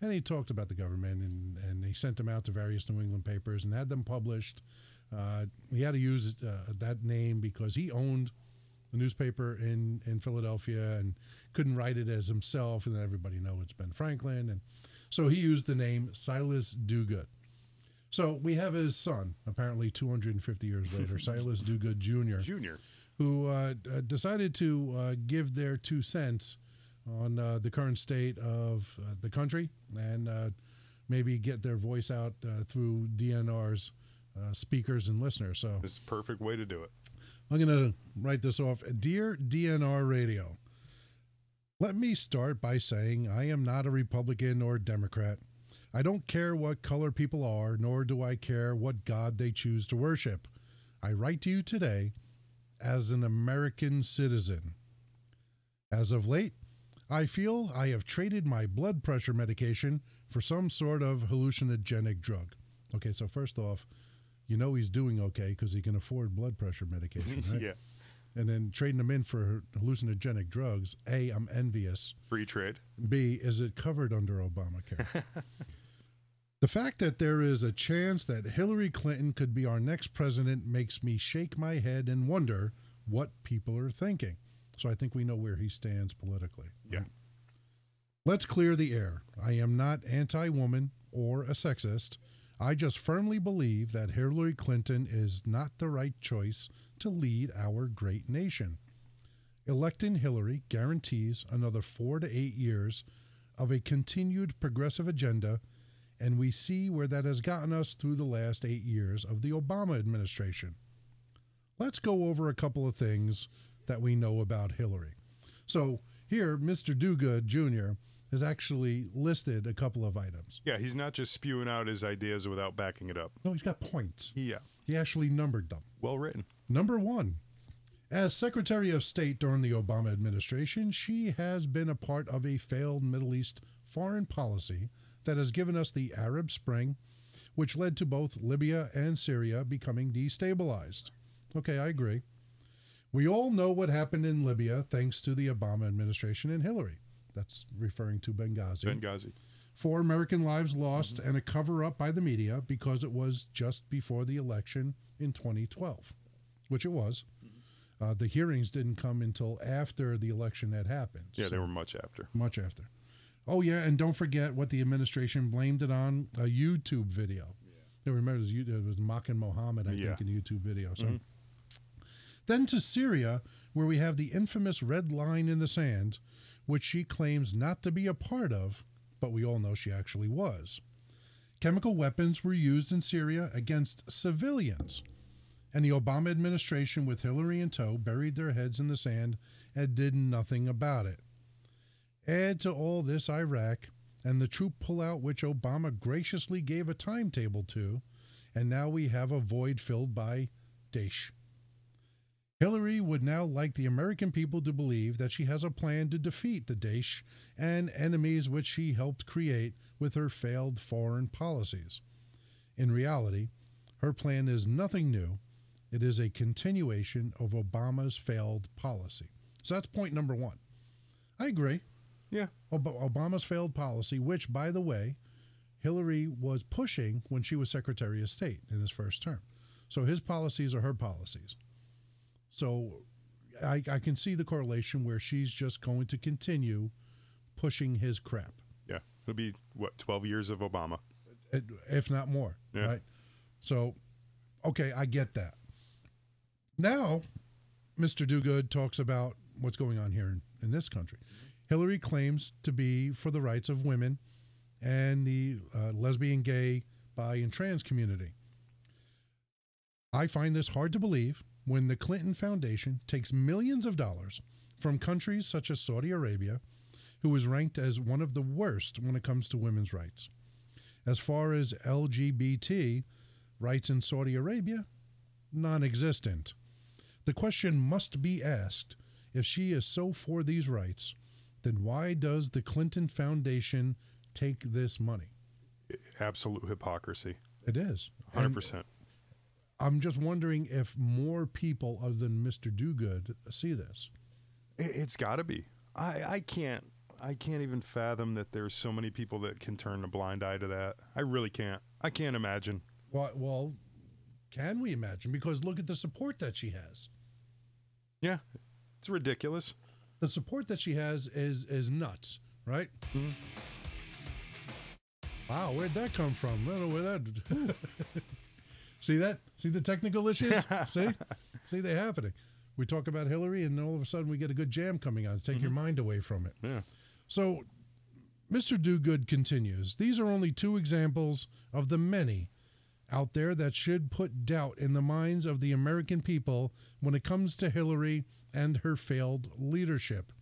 And he talked about the government, and, and he sent them out to various New England papers and had them published. Uh, he had to use uh, that name because he owned the newspaper in, in Philadelphia and couldn't write it as himself, and everybody know it's Ben Franklin, and so he used the name Silas Dogood. So we have his son, apparently 250 years later, Silas Dogood Jr., Junior. Who uh, uh, decided to uh, give their two cents on uh, the current state of uh, the country and uh, maybe get their voice out uh, through DNR's uh, speakers and listeners. So This is a perfect way to do it. I'm going to write this off. Dear DNR Radio, let me start by saying I am not a Republican or Democrat. I don't care what color people are, nor do I care what God they choose to worship. I write to you today as an American citizen. As of late, I feel I have traded my blood pressure medication for some sort of hallucinogenic drug. Okay, so first off, you know he's doing okay because he can afford blood pressure medication, right? yeah. And then trading them in for hallucinogenic drugs. A, I'm envious. Free trade. B, is it covered under Obamacare? the fact that there is a chance that Hillary Clinton could be our next president makes me shake my head and wonder what people are thinking. So I think we know where he stands politically. Yeah. Let's clear the air. I am not anti woman or a sexist. I just firmly believe that Hillary Clinton is not the right choice to lead our great nation. Electing Hillary guarantees another four to eight years of a continued progressive agenda, and we see where that has gotten us through the last eight years of the Obama administration. Let's go over a couple of things that we know about Hillary. So, here, Mr. Dogood Jr. has actually listed a couple of items. Yeah, he's not just spewing out his ideas without backing it up. No, he's got points. Yeah. He actually numbered them. Well written. Number one, as Secretary of State during the Obama administration, she has been a part of a failed Middle East foreign policy that has given us the Arab Spring, which led to both Libya and Syria becoming destabilized. Okay, I agree. We all know what happened in Libya thanks to the Obama administration and Hillary. That's referring to Benghazi. Benghazi. Four American lives lost and a cover up by the media because it was just before the election in 2012, which it was. Uh, the hearings didn't come until after the election had happened. Yeah, they were much after. much after. Oh, yeah, and don't forget what the administration blamed it on a YouTube video. Yeah. remember, it was, it was mocking Mohammed, I Yeah. think, in the YouTube video. So. Mm-hmm. Then to Syria, where we have the infamous red line in the sand, which she claims not to be a part of, but we all know she actually was. Chemical weapons were used in Syria against civilians, and the Obama administration, with Hillary in tow, buried their heads in the sand and did nothing about it. Add to all this Iraq and the troop pullout, which Obama graciously gave a timetable to, and now we have a void filled by Daesh. Hillary would now like the American people to believe that she has a plan to defeat the Daesh and enemies which she helped create with her failed foreign policies. In reality, her plan is nothing new, It is a continuation of Obama's failed policy. So that's point number one. I agree. Yeah. Ob- Obama's failed policy, which, by the way, Hillary was pushing when she was Secretary of State in his first term. So his policies are her policies. So I, I can see the correlation where she's just going to continue pushing his crap, Yeah. It'll be what twelve years of Obama. Uh, if not more. Yeah. Right. So, okay, I get that. Now, Mr. Dogood talks about what's going on here in, in this country. Hillary claims to be for the rights of women and the uh, lesbian, gay, bi, and trans community. I find this hard to believe when the Clinton Foundation takes millions of dollars from countries such as Saudi Arabia, who is ranked as one of the worst when it comes to women's rights. As far as LGBT rights in Saudi Arabia, non existent. The question must be asked if she is so for these rights, then why does the Clinton Foundation take this money? Absolute hypocrisy. It is. Hundred And percent. I'm just wondering if more people other than Mr. Dogood see this. It's got to be. I I can't. I can't even fathom that there's so many people that can turn a blind eye to that. I really can't. I can't imagine. Well, well, can we imagine? Because look at the support that she has. Yeah, it's ridiculous. The support that she has is is nuts, right? Mm-hmm. Wow, where'd that come from? I don't know where that. See that? See the technical issues? See? See they happening. We talk about Hillary, and then all of a sudden we get a good jam coming on. Take your mm-hmm. mind away from it. Yeah. So, Mr. Dogood continues. These are only two examples of the many out there that should put doubt in the minds of the American people when it comes to Hillary and her failed leadership.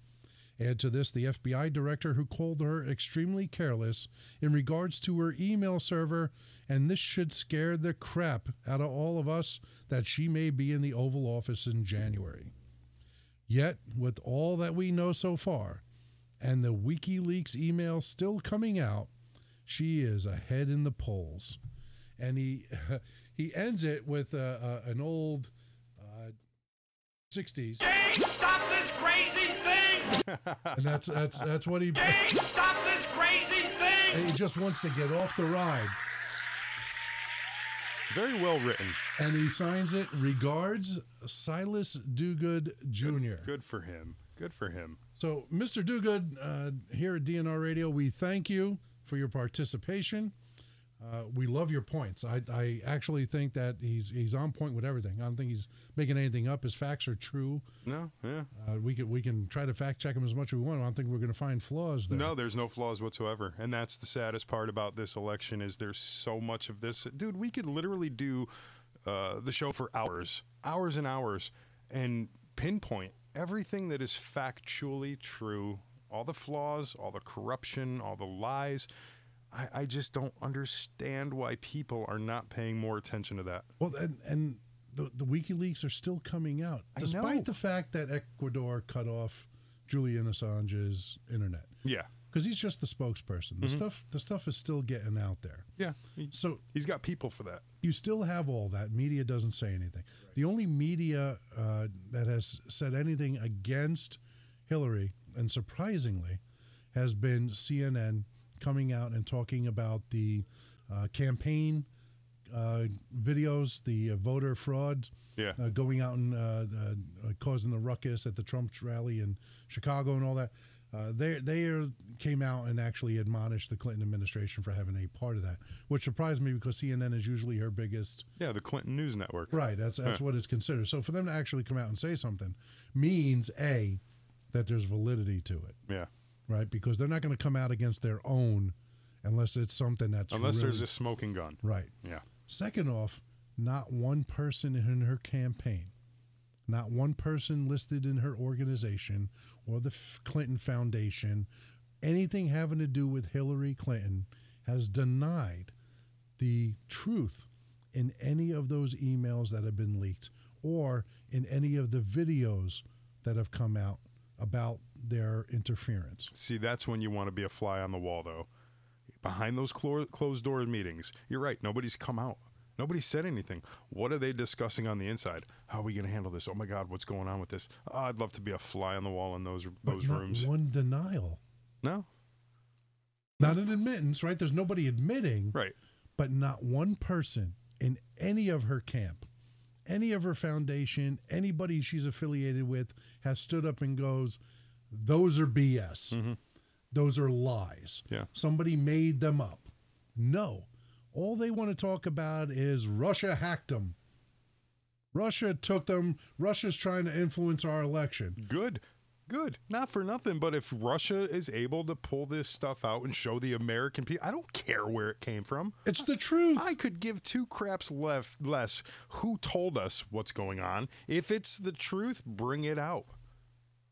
Add to this the FBI director who called her extremely careless in regards to her email server, and this should scare the crap out of all of us that she may be in the Oval Office in January. Yet, with all that we know so far, and the WikiLeaks email still coming out, she is ahead in the polls. And he he ends it with uh, uh, an old 60s, Stop this crazy thing! and that's that's that's what he Stop this crazy thing! and he just wants to get off the ride, Very well written. and he signs it. Regards, Silas Dogood Jr. Good for him. Good for him. So, Mr. Dogood, uh, here at DNR Radio, we thank you for your participation. Uh, we love your points. I, I actually think that he's he's on point with everything. I don't think he's making anything up. His facts are true. No, yeah. Uh, we can we can try to fact check him as much as we want. I don't think we're going to find flaws there. No, there's no flaws whatsoever. And that's the saddest part about this election is there's so much of this. Dude, we could literally do uh, the show for hours, hours and hours, and pinpoint everything that is factually true, all the flaws, all the corruption, all the lies. I, I just don't understand why people are not paying more attention to that. Well, and and the the WikiLeaks are still coming out, despite the fact that Ecuador cut off Julian Assange's internet Yeah. because he's just the spokesperson. The Mhm. stuff the stuff is still getting out there. Yeah. He- So he's got people for that. you still have all that. Media doesn't say anything. The only media uh, that has said anything against Hillary, and surprisingly, has been CNN coming out and talking about the uh, campaign uh, videos, the uh, voter fraud, Yeah. uh, going out and uh, uh, causing the ruckus at the Trump rally in Chicago and all that. Uh, they they are, came out and actually admonished the Clinton administration for having a part of that, which surprised me because CNN is usually her biggest. Yeah, the Clinton News Network. Right, that's that's Huh. what it's considered. So for them to actually come out and say something means a that there's validity to it, Yeah. Right? Because they're not going to come out against their own unless it's something that's Unless there's a smoking gun. right. Yeah. Second off, not one person in her campaign, not one person listed in her organization or the Clinton Foundation, anything having to do with Hillary Clinton, has denied the truth in any of those emails that have been leaked or in any of the videos that have come out about their interference. See, that's when you want to be a fly on the wall, though. Behind those clo- closed door meetings, you're right. Nobody's come out. Nobody said anything. What are they discussing on the inside? How are we going to handle this? Oh my God, what's going on with this? Oh, I'd love to be a fly on the wall in those But those not rooms. one denial. No, Not an admittance, right? There's nobody admitting, right? but not one person in any of her camp, any of her foundation, anybody she's affiliated with has stood up and goes, "Those are BS. Mm-hmm. Those are lies. Yeah. Somebody made them up." No, all they want to talk about is Russia hacked them. Russia took them. Russia's trying to influence our election. Good. Good. Not for nothing, but if Russia is able to pull this stuff out and show the American people, I don't care where it came from. It's the truth. I could give two craps left less who told us what's going on. If it's the truth, bring it out.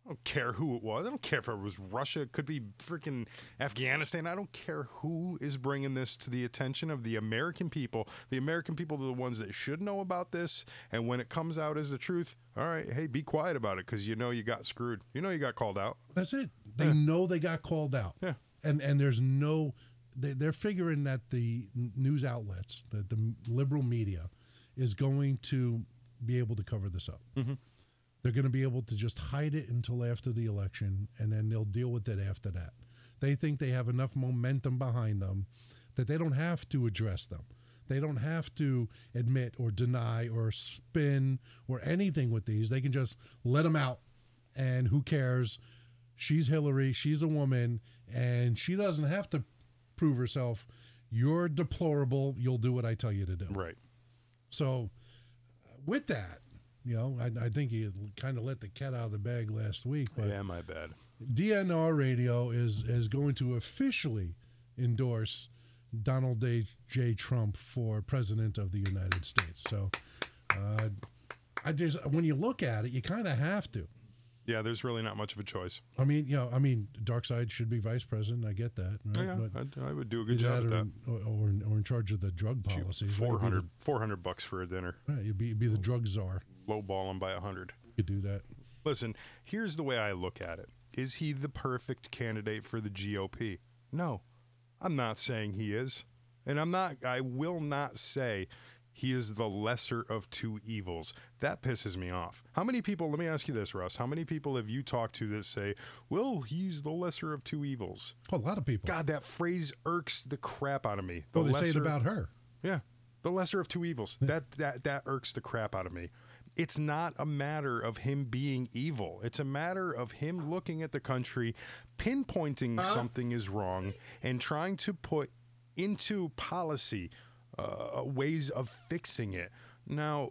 I don't care who it was. I don't care if it was Russia. It could be freaking Afghanistan. I don't care who is bringing this to the attention of the American people. The American people are the ones that should know about this. And when it comes out as the truth, all right, hey, be quiet about it because you know you got screwed. You know you got called out. That's it. They know they got called out. Yeah. And and there's no they, they're figuring that the news outlets, the, the liberal media, is going to be able to cover this up. Mm-hmm. They're going to be able to just hide it until after the election, and then they'll deal with it after that. They think they have enough momentum behind them that they don't have to address them. They don't have to admit or deny or spin or anything with these. They can just let them out, and who cares? She's Hillary. She's a woman, and she doesn't have to prove herself. You're deplorable. You'll do what I tell you to do. Right. So, with that, you know, I, I think he kind of let the cat out of the bag last week. But Yeah, my bad. DNR Radio is is going to officially endorse Donald J. J. Trump for president of the United States. So, uh, I just when you look at it, you kind of have to. Yeah, there's really not much of a choice. I mean, you know, I mean, Dark Side should be vice president. I get that. Right? yeah, But I, I would do a good job at or, that. or, or, in- or in charge of the drug policies. right? 400, 400 bucks for a dinner. Right, you'd be, you'd be the drug czar. Low ball him by a hundred. You could do that. Listen, here's the way I look at it. Is he the perfect candidate for the GOP? No. I'm not saying he is. And I'm not I will not say he is the lesser of two evils. That pisses me off. How many people, let me ask you this, Russ. How many people have you talked to that say, well, he's the lesser of two evils? A lot of people. God, that phrase irks the crap out of me. The well, they say it about her. yeah, the lesser of two evils. That that that irks the crap out of me. It's not a matter of him being evil. It's a matter of him looking at the country, pinpointing something is wrong, and trying to put into policy uh, ways of fixing it. Now,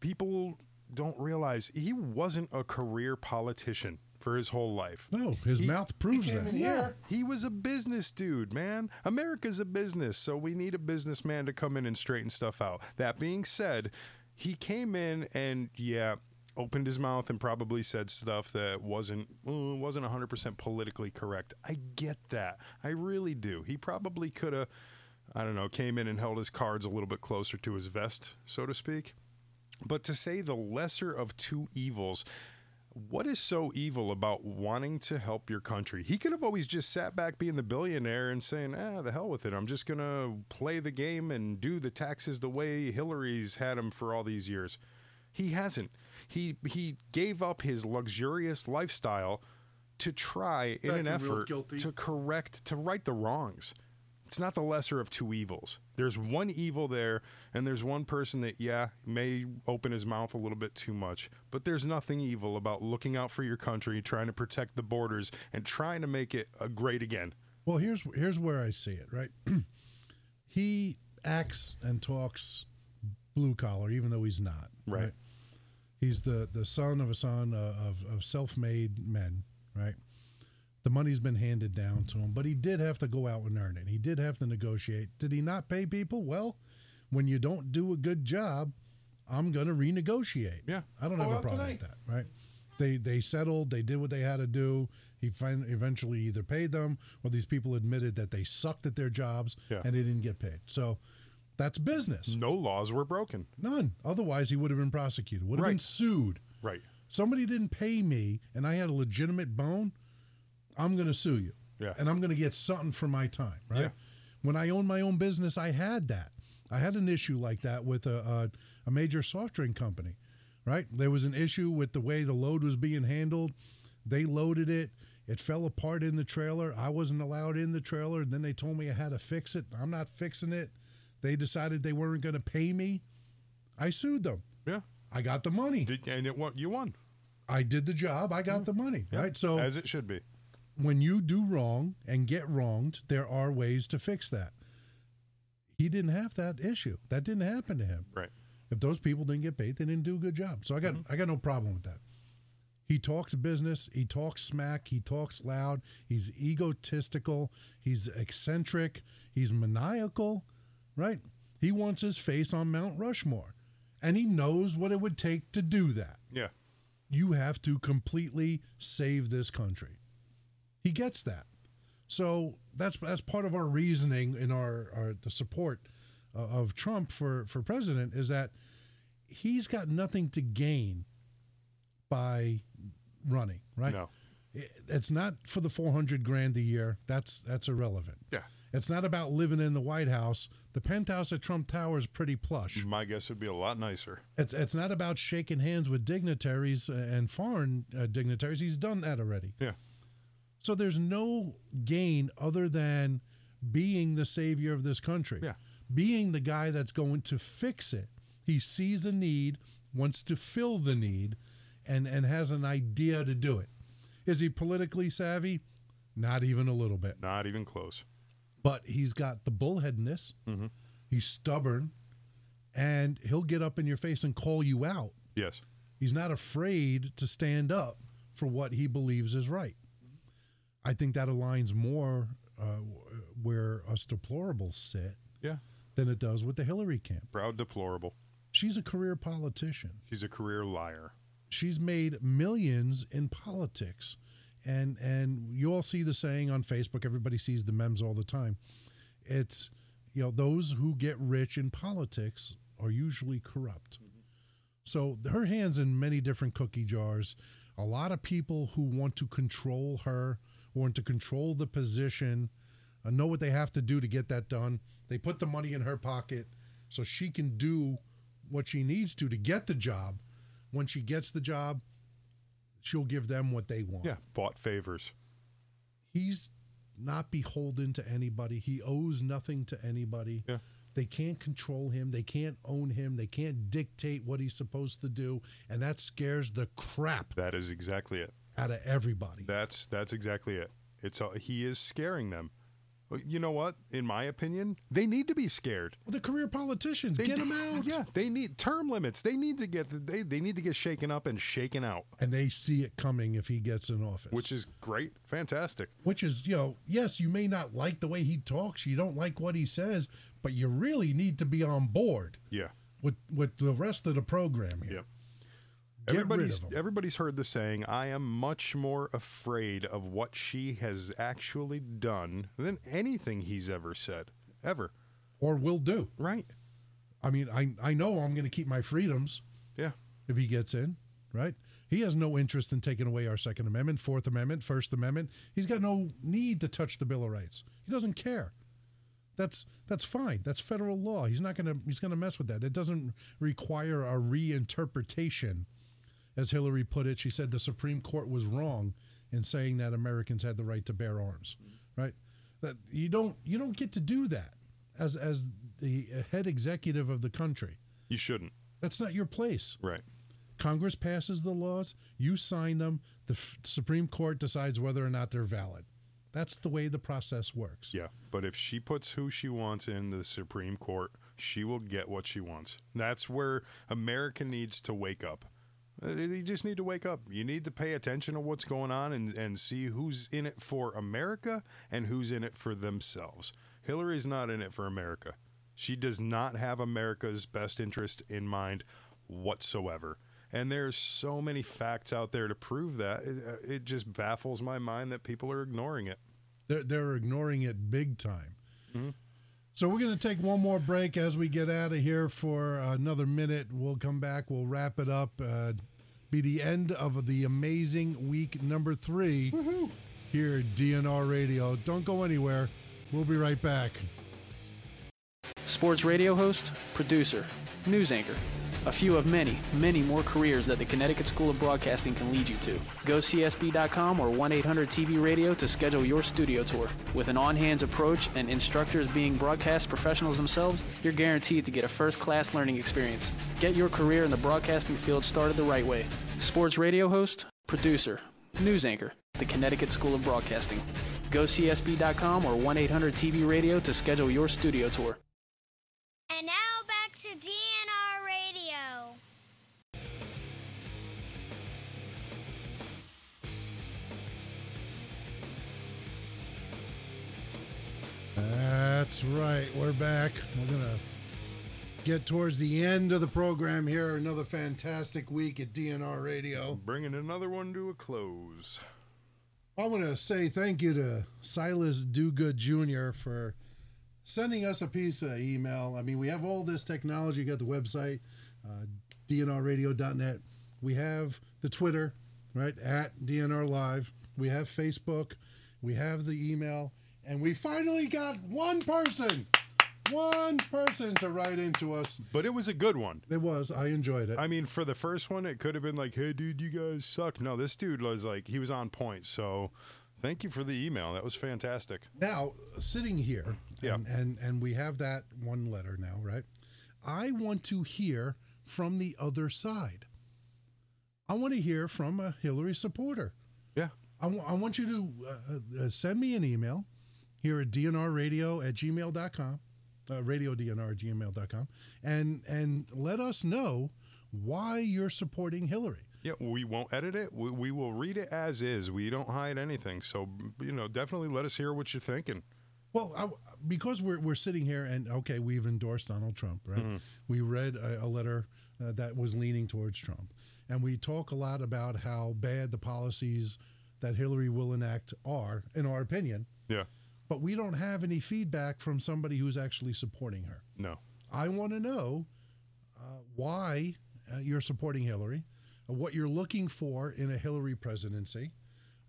people don't realize he wasn't a career politician for his whole life. No, his He- mouth proves he came that. in here. He was a business dude, man. America's a business, so we need a businessman to come in and straighten stuff out. That being said, he came in and yeah, opened his mouth and probably said stuff that wasn't wasn't 100% politically correct. I get that. I really do. He probably could have I don't know, came in and held his cards a little bit closer to his vest, so to speak. But to say the lesser of two evils, what is so evil about wanting to help your country? He could have always just sat back being the billionaire and saying, ah, the hell with it. I'm just going to play the game and do the taxes the way Hillary's had him for all these years. He hasn't. He he gave up his luxurious lifestyle to try in an effort to correct to right the wrongs. It's not the lesser of two evils. There's one evil there, and there's one person that, yeah, may open his mouth a little bit too much, but there's nothing evil about looking out for your country, trying to protect the borders, and trying to make it uh, great again. Well, here's here's where I see it. Right, he acts and talks blue collar, even though he's not. Right. He's the the son of a son uh, of of self made men. Right. The money's been handed down to him, but he did have to go out and earn it. He did have to negotiate. Did he not pay people? Well, when you don't do a good job, I'm going to renegotiate. Yeah. I don't have a problem with that. Right. They they settled. They did what they had to do. He fin- eventually either paid them or these people admitted that they sucked at their jobs Yeah. and they didn't get paid. So that's business. No laws were broken. None. Otherwise, he would have been prosecuted. Would have been sued. Right. Somebody didn't pay me, and I had a legitimate bone. I'm going to sue you. Yeah. And I'm going to get something for my time. Right. Yeah. When I owned my own business, I had that. I had an issue like that with a, a, a major soft drink company, right? There was an issue with the way the load was being handled. They loaded it. It fell apart in the trailer. I wasn't allowed in the trailer. And then they told me I had to fix it. I'm not fixing it. They decided they weren't going to pay me. I sued them. Yeah. I got the money. Did, and it won. You won. I did the job. I got the money, Yeah. right? So as it should be. When you do wrong and get wronged, there are ways to fix that. He didn't have that issue. That didn't happen to him. Right. If those people didn't get paid, they didn't do a good job. So I got mm-hmm. I got no problem with that. He talks business, he talks smack, he talks loud, he's egotistical, he's eccentric, he's maniacal, right? He wants his face on Mount Rushmore. And he knows what it would take to do that Yeah. you have to completely save this country. He gets that. So that's that's part of our reasoning in our, our the support uh, of Trump for for president is that he's got nothing to gain by running, right? No. It's not for the 400 grand a year. That's that's irrelevant. Yeah. It's not about living in the White House. The penthouse at Trump Tower is pretty plush. My guess would be a lot nicer. It's it's not about shaking hands with dignitaries and foreign uh, dignitaries. He's done that already. Yeah. So there's no gain other than being the savior of this country. Yeah. Being the guy that's going to fix it. He sees a need, wants to fill the need, and and has an idea to do it. Is he politically savvy? Not even a little bit. Not even close. But he's got the bullheadedness. Mhm. He's stubborn, and he'll get up in your face and call you out. Yes. He's not afraid to stand up for what he believes is right. I think that aligns more uh, where us deplorables sit Yeah. than it does with the Hillary camp. Proud deplorable. She's a career politician. She's a career liar. She's made millions in politics. And and you all see the saying on Facebook, everybody sees the memes all the time. It's you know, those who get rich in politics are usually corrupt. So her hands in many different cookie jars. A lot of people who want to control her, want to control the position, uh, know what they have to do to get that done. They put the money in her pocket so she can do what she needs to to get the job. When she gets the job, she'll give them what they want. Yeah. Bought favors. He's not beholden to anybody. He owes nothing to anybody. Yeah. They can't control him. They can't own him. They can't dictate what he's supposed to do. And that scares the crap That is exactly it. Out of everybody. That's that's exactly it. It's a, he is scaring them. You know what? In my opinion, they need to be scared. Well, the career politicians, They get them out. Yeah, they need term limits. They need to get they, they need to get shaken up and shaken out, And they see it coming if he gets in office. which is great, fantastic. which is, you know, yes, you may not like the way he talks, you don't like what he says, but you really need to be on board Yeah, with with the rest of the program here. yeah. Everybody's everybody's heard the saying, "I am much more afraid of what she has actually done than anything he's ever said, ever." Or will do. Right? I mean, I I know I'm going to keep my freedoms Yeah. if he gets in, right? He has no interest in taking away our Second Amendment, Fourth Amendment, First Amendment. He's got no need to touch the Bill of Rights. He doesn't care. That's that's fine. That's federal law. He's not gonna he's gonna mess with that. It doesn't require a reinterpretation, as Hillary put it. She said the Supreme Court was wrong in saying that Americans had the right to bear arms. Right? That you don't you don't get to do that as as the head executive of the country. You shouldn't. That's not your place. Right. Congress passes the laws, you sign them, the F- Supreme Court decides whether or not they're valid. That's the way the process works. Yeah, but if she puts who she wants in the Supreme Court, she will get what she wants. That's where America needs to wake up. Uh, You just need to wake up. You need to pay attention to what's going on and, and see who's in it for America and who's in it for themselves. Hillary's not in it for America. She does not have America's best interest in mind whatsoever. And there's so many facts out there to prove that. It, uh, it just baffles my mind that people are ignoring it. They're, they're ignoring it big time. Mm-hmm. So we're going to take one more break as we get out of here for another minute. We'll come back. We'll wrap it up. Uh, be the end of the amazing week number 3 here at DNR Radio. Don't go anywhere. We'll be right back. Sports radio host, producer, news anchor. A few of many, many more careers that the Connecticut School of Broadcasting can lead you to. Go CSB.com or 1 800 TV Radio to schedule your studio tour. With an on hands approach and instructors being broadcast professionals themselves, you're guaranteed to get a first class learning experience. Get your career in the broadcasting field started the right way. Sports radio host, producer, news anchor, the Connecticut School of Broadcasting. Go CSB.com or 1 800 TV Radio to schedule your studio tour. And now back to DNR That's right. We're back. We're going to get towards the end of the program here. Another fantastic week at DNR Radio. Bringing another one to a close. I want to say thank you to Silas Dogood Jr. for sending us a piece of email. I mean, we have all this technology. You got the website, uh, dnrradio.net. We have the Twitter, right, at DNR Live. We have Facebook. We have the email. And we finally got one person, one person to write into us. But it was a good one. It was. I enjoyed it. I mean, for the first one, it could have been like, hey, dude, you guys suck. No, this dude was like, he was on point. So thank you for the email. That was fantastic. Now, sitting here, Yeah. and, and and we have that one letter now, right? I want to hear from the other side. I want to hear from a Hillary supporter. Yeah. I I want you to uh, uh, send me an email here at dnrradio at gmail.com, uh, radiodnr at gmail.com, and, and let us know why you're supporting Hillary. Yeah, we won't edit it. We, we will read it as is. We don't hide anything. So, you know, definitely let us hear what you're thinking. Well, I, because we're, we're sitting here and okay, we've endorsed Donald Trump, right? Mhm. We read a, a letter uh, that was leaning towards Trump, and we talk a lot about how bad the policies that Hillary will enact are, in our opinion. Yeah. But we don't have any feedback from somebody who's actually supporting her. No. I want to know uh, why uh, you're supporting Hillary, uh, what you're looking for in a Hillary presidency.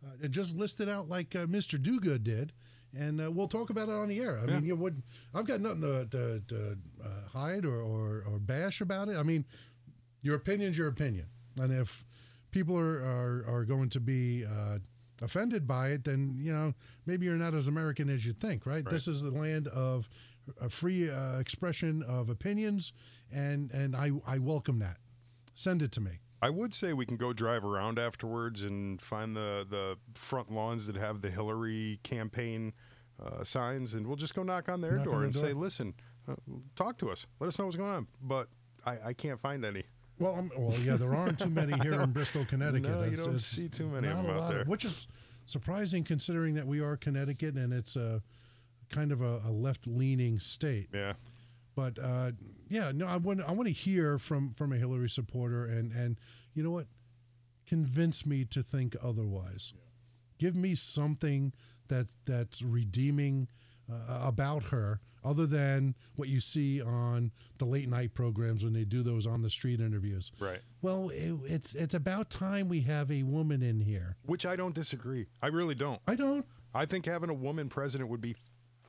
Uh, and just list it out like uh, Mr. Dogood did, and uh, we'll talk about it on the air. I Yeah. mean, you would I've got nothing to, to, to uh, hide or, or, or bash about it. I mean, your opinion's your opinion, and if people are are, are going to be uh, offended by it, then you know maybe you're not as American as you think. Right? Right. This is the land of a free uh, expression of opinions, and and I I welcome that. Send it to me. I would say we can go drive around afterwards and find the, the front lawns that have the Hillary campaign uh, signs, and we'll just go knock on their Knock on door and door. say, listen, uh, talk to us. Let us know what's going on. But I, I can't find any. Well, um, well, yeah, there aren't too many here in Bristol, Connecticut. No, you It's- don't it's see too many of them out there. which is surprising considering that we are Connecticut and it's a kind of a, a left-leaning state. Yeah. But uh, yeah, no, I want I want to hear from from a Hillary supporter, and and you know what, convince me to think otherwise. Give me something that that's redeeming uh, about her, other than what you see on the late night programs when they do those on the street interviews. Right. Well, it, it's it's about time we have a woman in here. Which I don't disagree. I really don't. I don't. I think having a woman president would be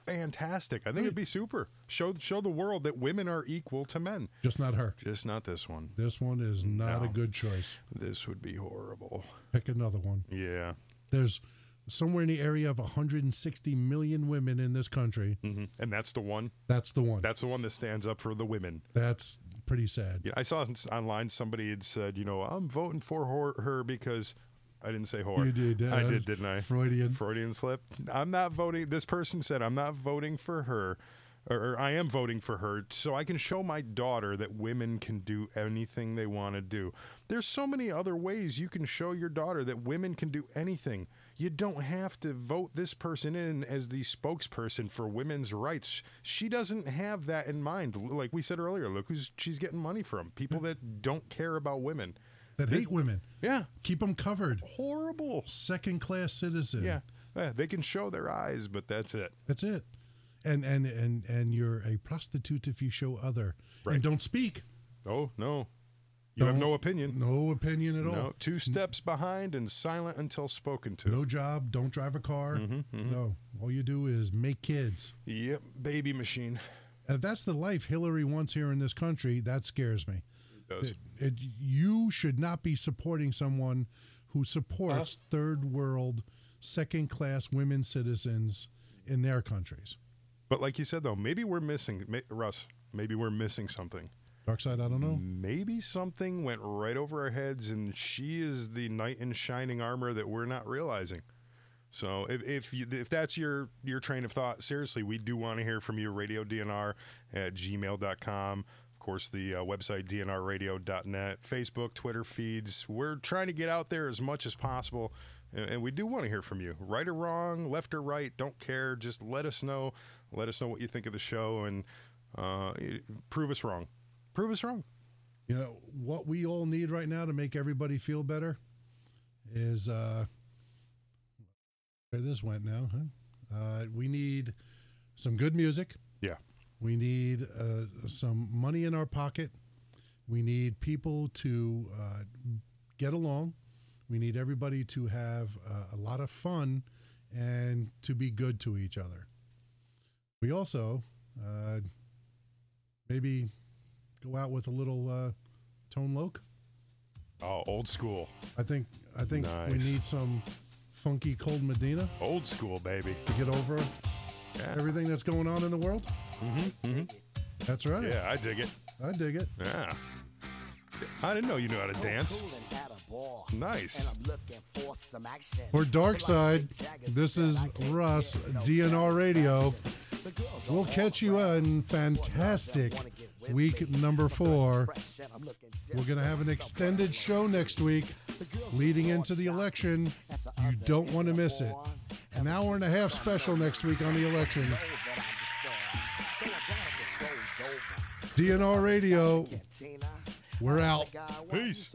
fantastic. I think it'd be super. Show show the world that women are equal to men. Just not her. Just not this one. This one is not a good choice. This would be horrible. Pick another one. Yeah. There's somewhere in the area of 160 million women in this country. hmm And that's the one. That's the one. That's the one that stands up for the women. That's pretty sad. Yeah, I saw online somebody had said, you know, I'm voting for her, because I didn't say whore. You did, yeah, I did, didn't I? Freudian. Freudian slip. I'm not voting. This person said, I'm not voting for her, or, or I am voting for her, so I can show my daughter that women can do anything they want to do. There's so many other ways you can show your daughter that women can do anything. You don't have to vote this person in as the spokesperson for women's rights. She doesn't have that in mind. Like we said earlier, look who's she's getting money from. People that don't care about women. That hate women. Yeah. Keep them covered. Horrible. Second class citizen. Yeah. Yeah, they can show their eyes, but that's it. That's it. And and and and you're a prostitute if you show other. Right. And don't speak. Oh, no. You have Don't- no opinion. No opinion at all. No, two steps behind and silent until spoken to. No job. Don't drive a car. Mhm, mhm. No. All you do is make kids. Yep, baby machine. If that's the life Hillary wants here in this country, that scares me. It does. It- it- you should not be supporting someone who supports third world, second class women citizens in their countries. But like you said, though, maybe we're missing, Russ, maybe we're missing something. Dark side, I don't know. Maybe something went right over our heads, and she is the knight in shining armor that we're not realizing. So if if, you, if that's your your train of thought, seriously, we do want to hear from you. Radio DNR at gmail.com. Of course, the uh, website dnrradio.net, Facebook, Twitter feeds. We're trying to get out there as much as possible, and, and we do want to hear from you. Right or wrong, left or right, don't care. Just let us know. Let us know what you think of the show, and uh, prove us wrong. Prove us wrong. You know, what we all need right now to make everybody feel better is uh where this went now, huh? Uh we need some good music. Yeah. We need uh, some money in our pocket. We need people to uh, get along. We need everybody to have uh, a lot of fun and to be good to each other. We also uh, maybe go out with a little uh, Tone Loc. Oh, old school. I think I think we need some funky cold Medina Old school, baby. to get over everything that's going on in the world. Mm-hmm. mm-hmm. That's right. Yeah, I dig it. I dig it. Yeah. I didn't know you knew how to dance. Nice. For Dark Side, this is Russ, DNR Radio. We'll catch you in fantastic week number four. We're going to have an extended show next week leading into the election. You don't want to miss it. An hour and a half special next week on the election. DNR Radio, we're out. Peace.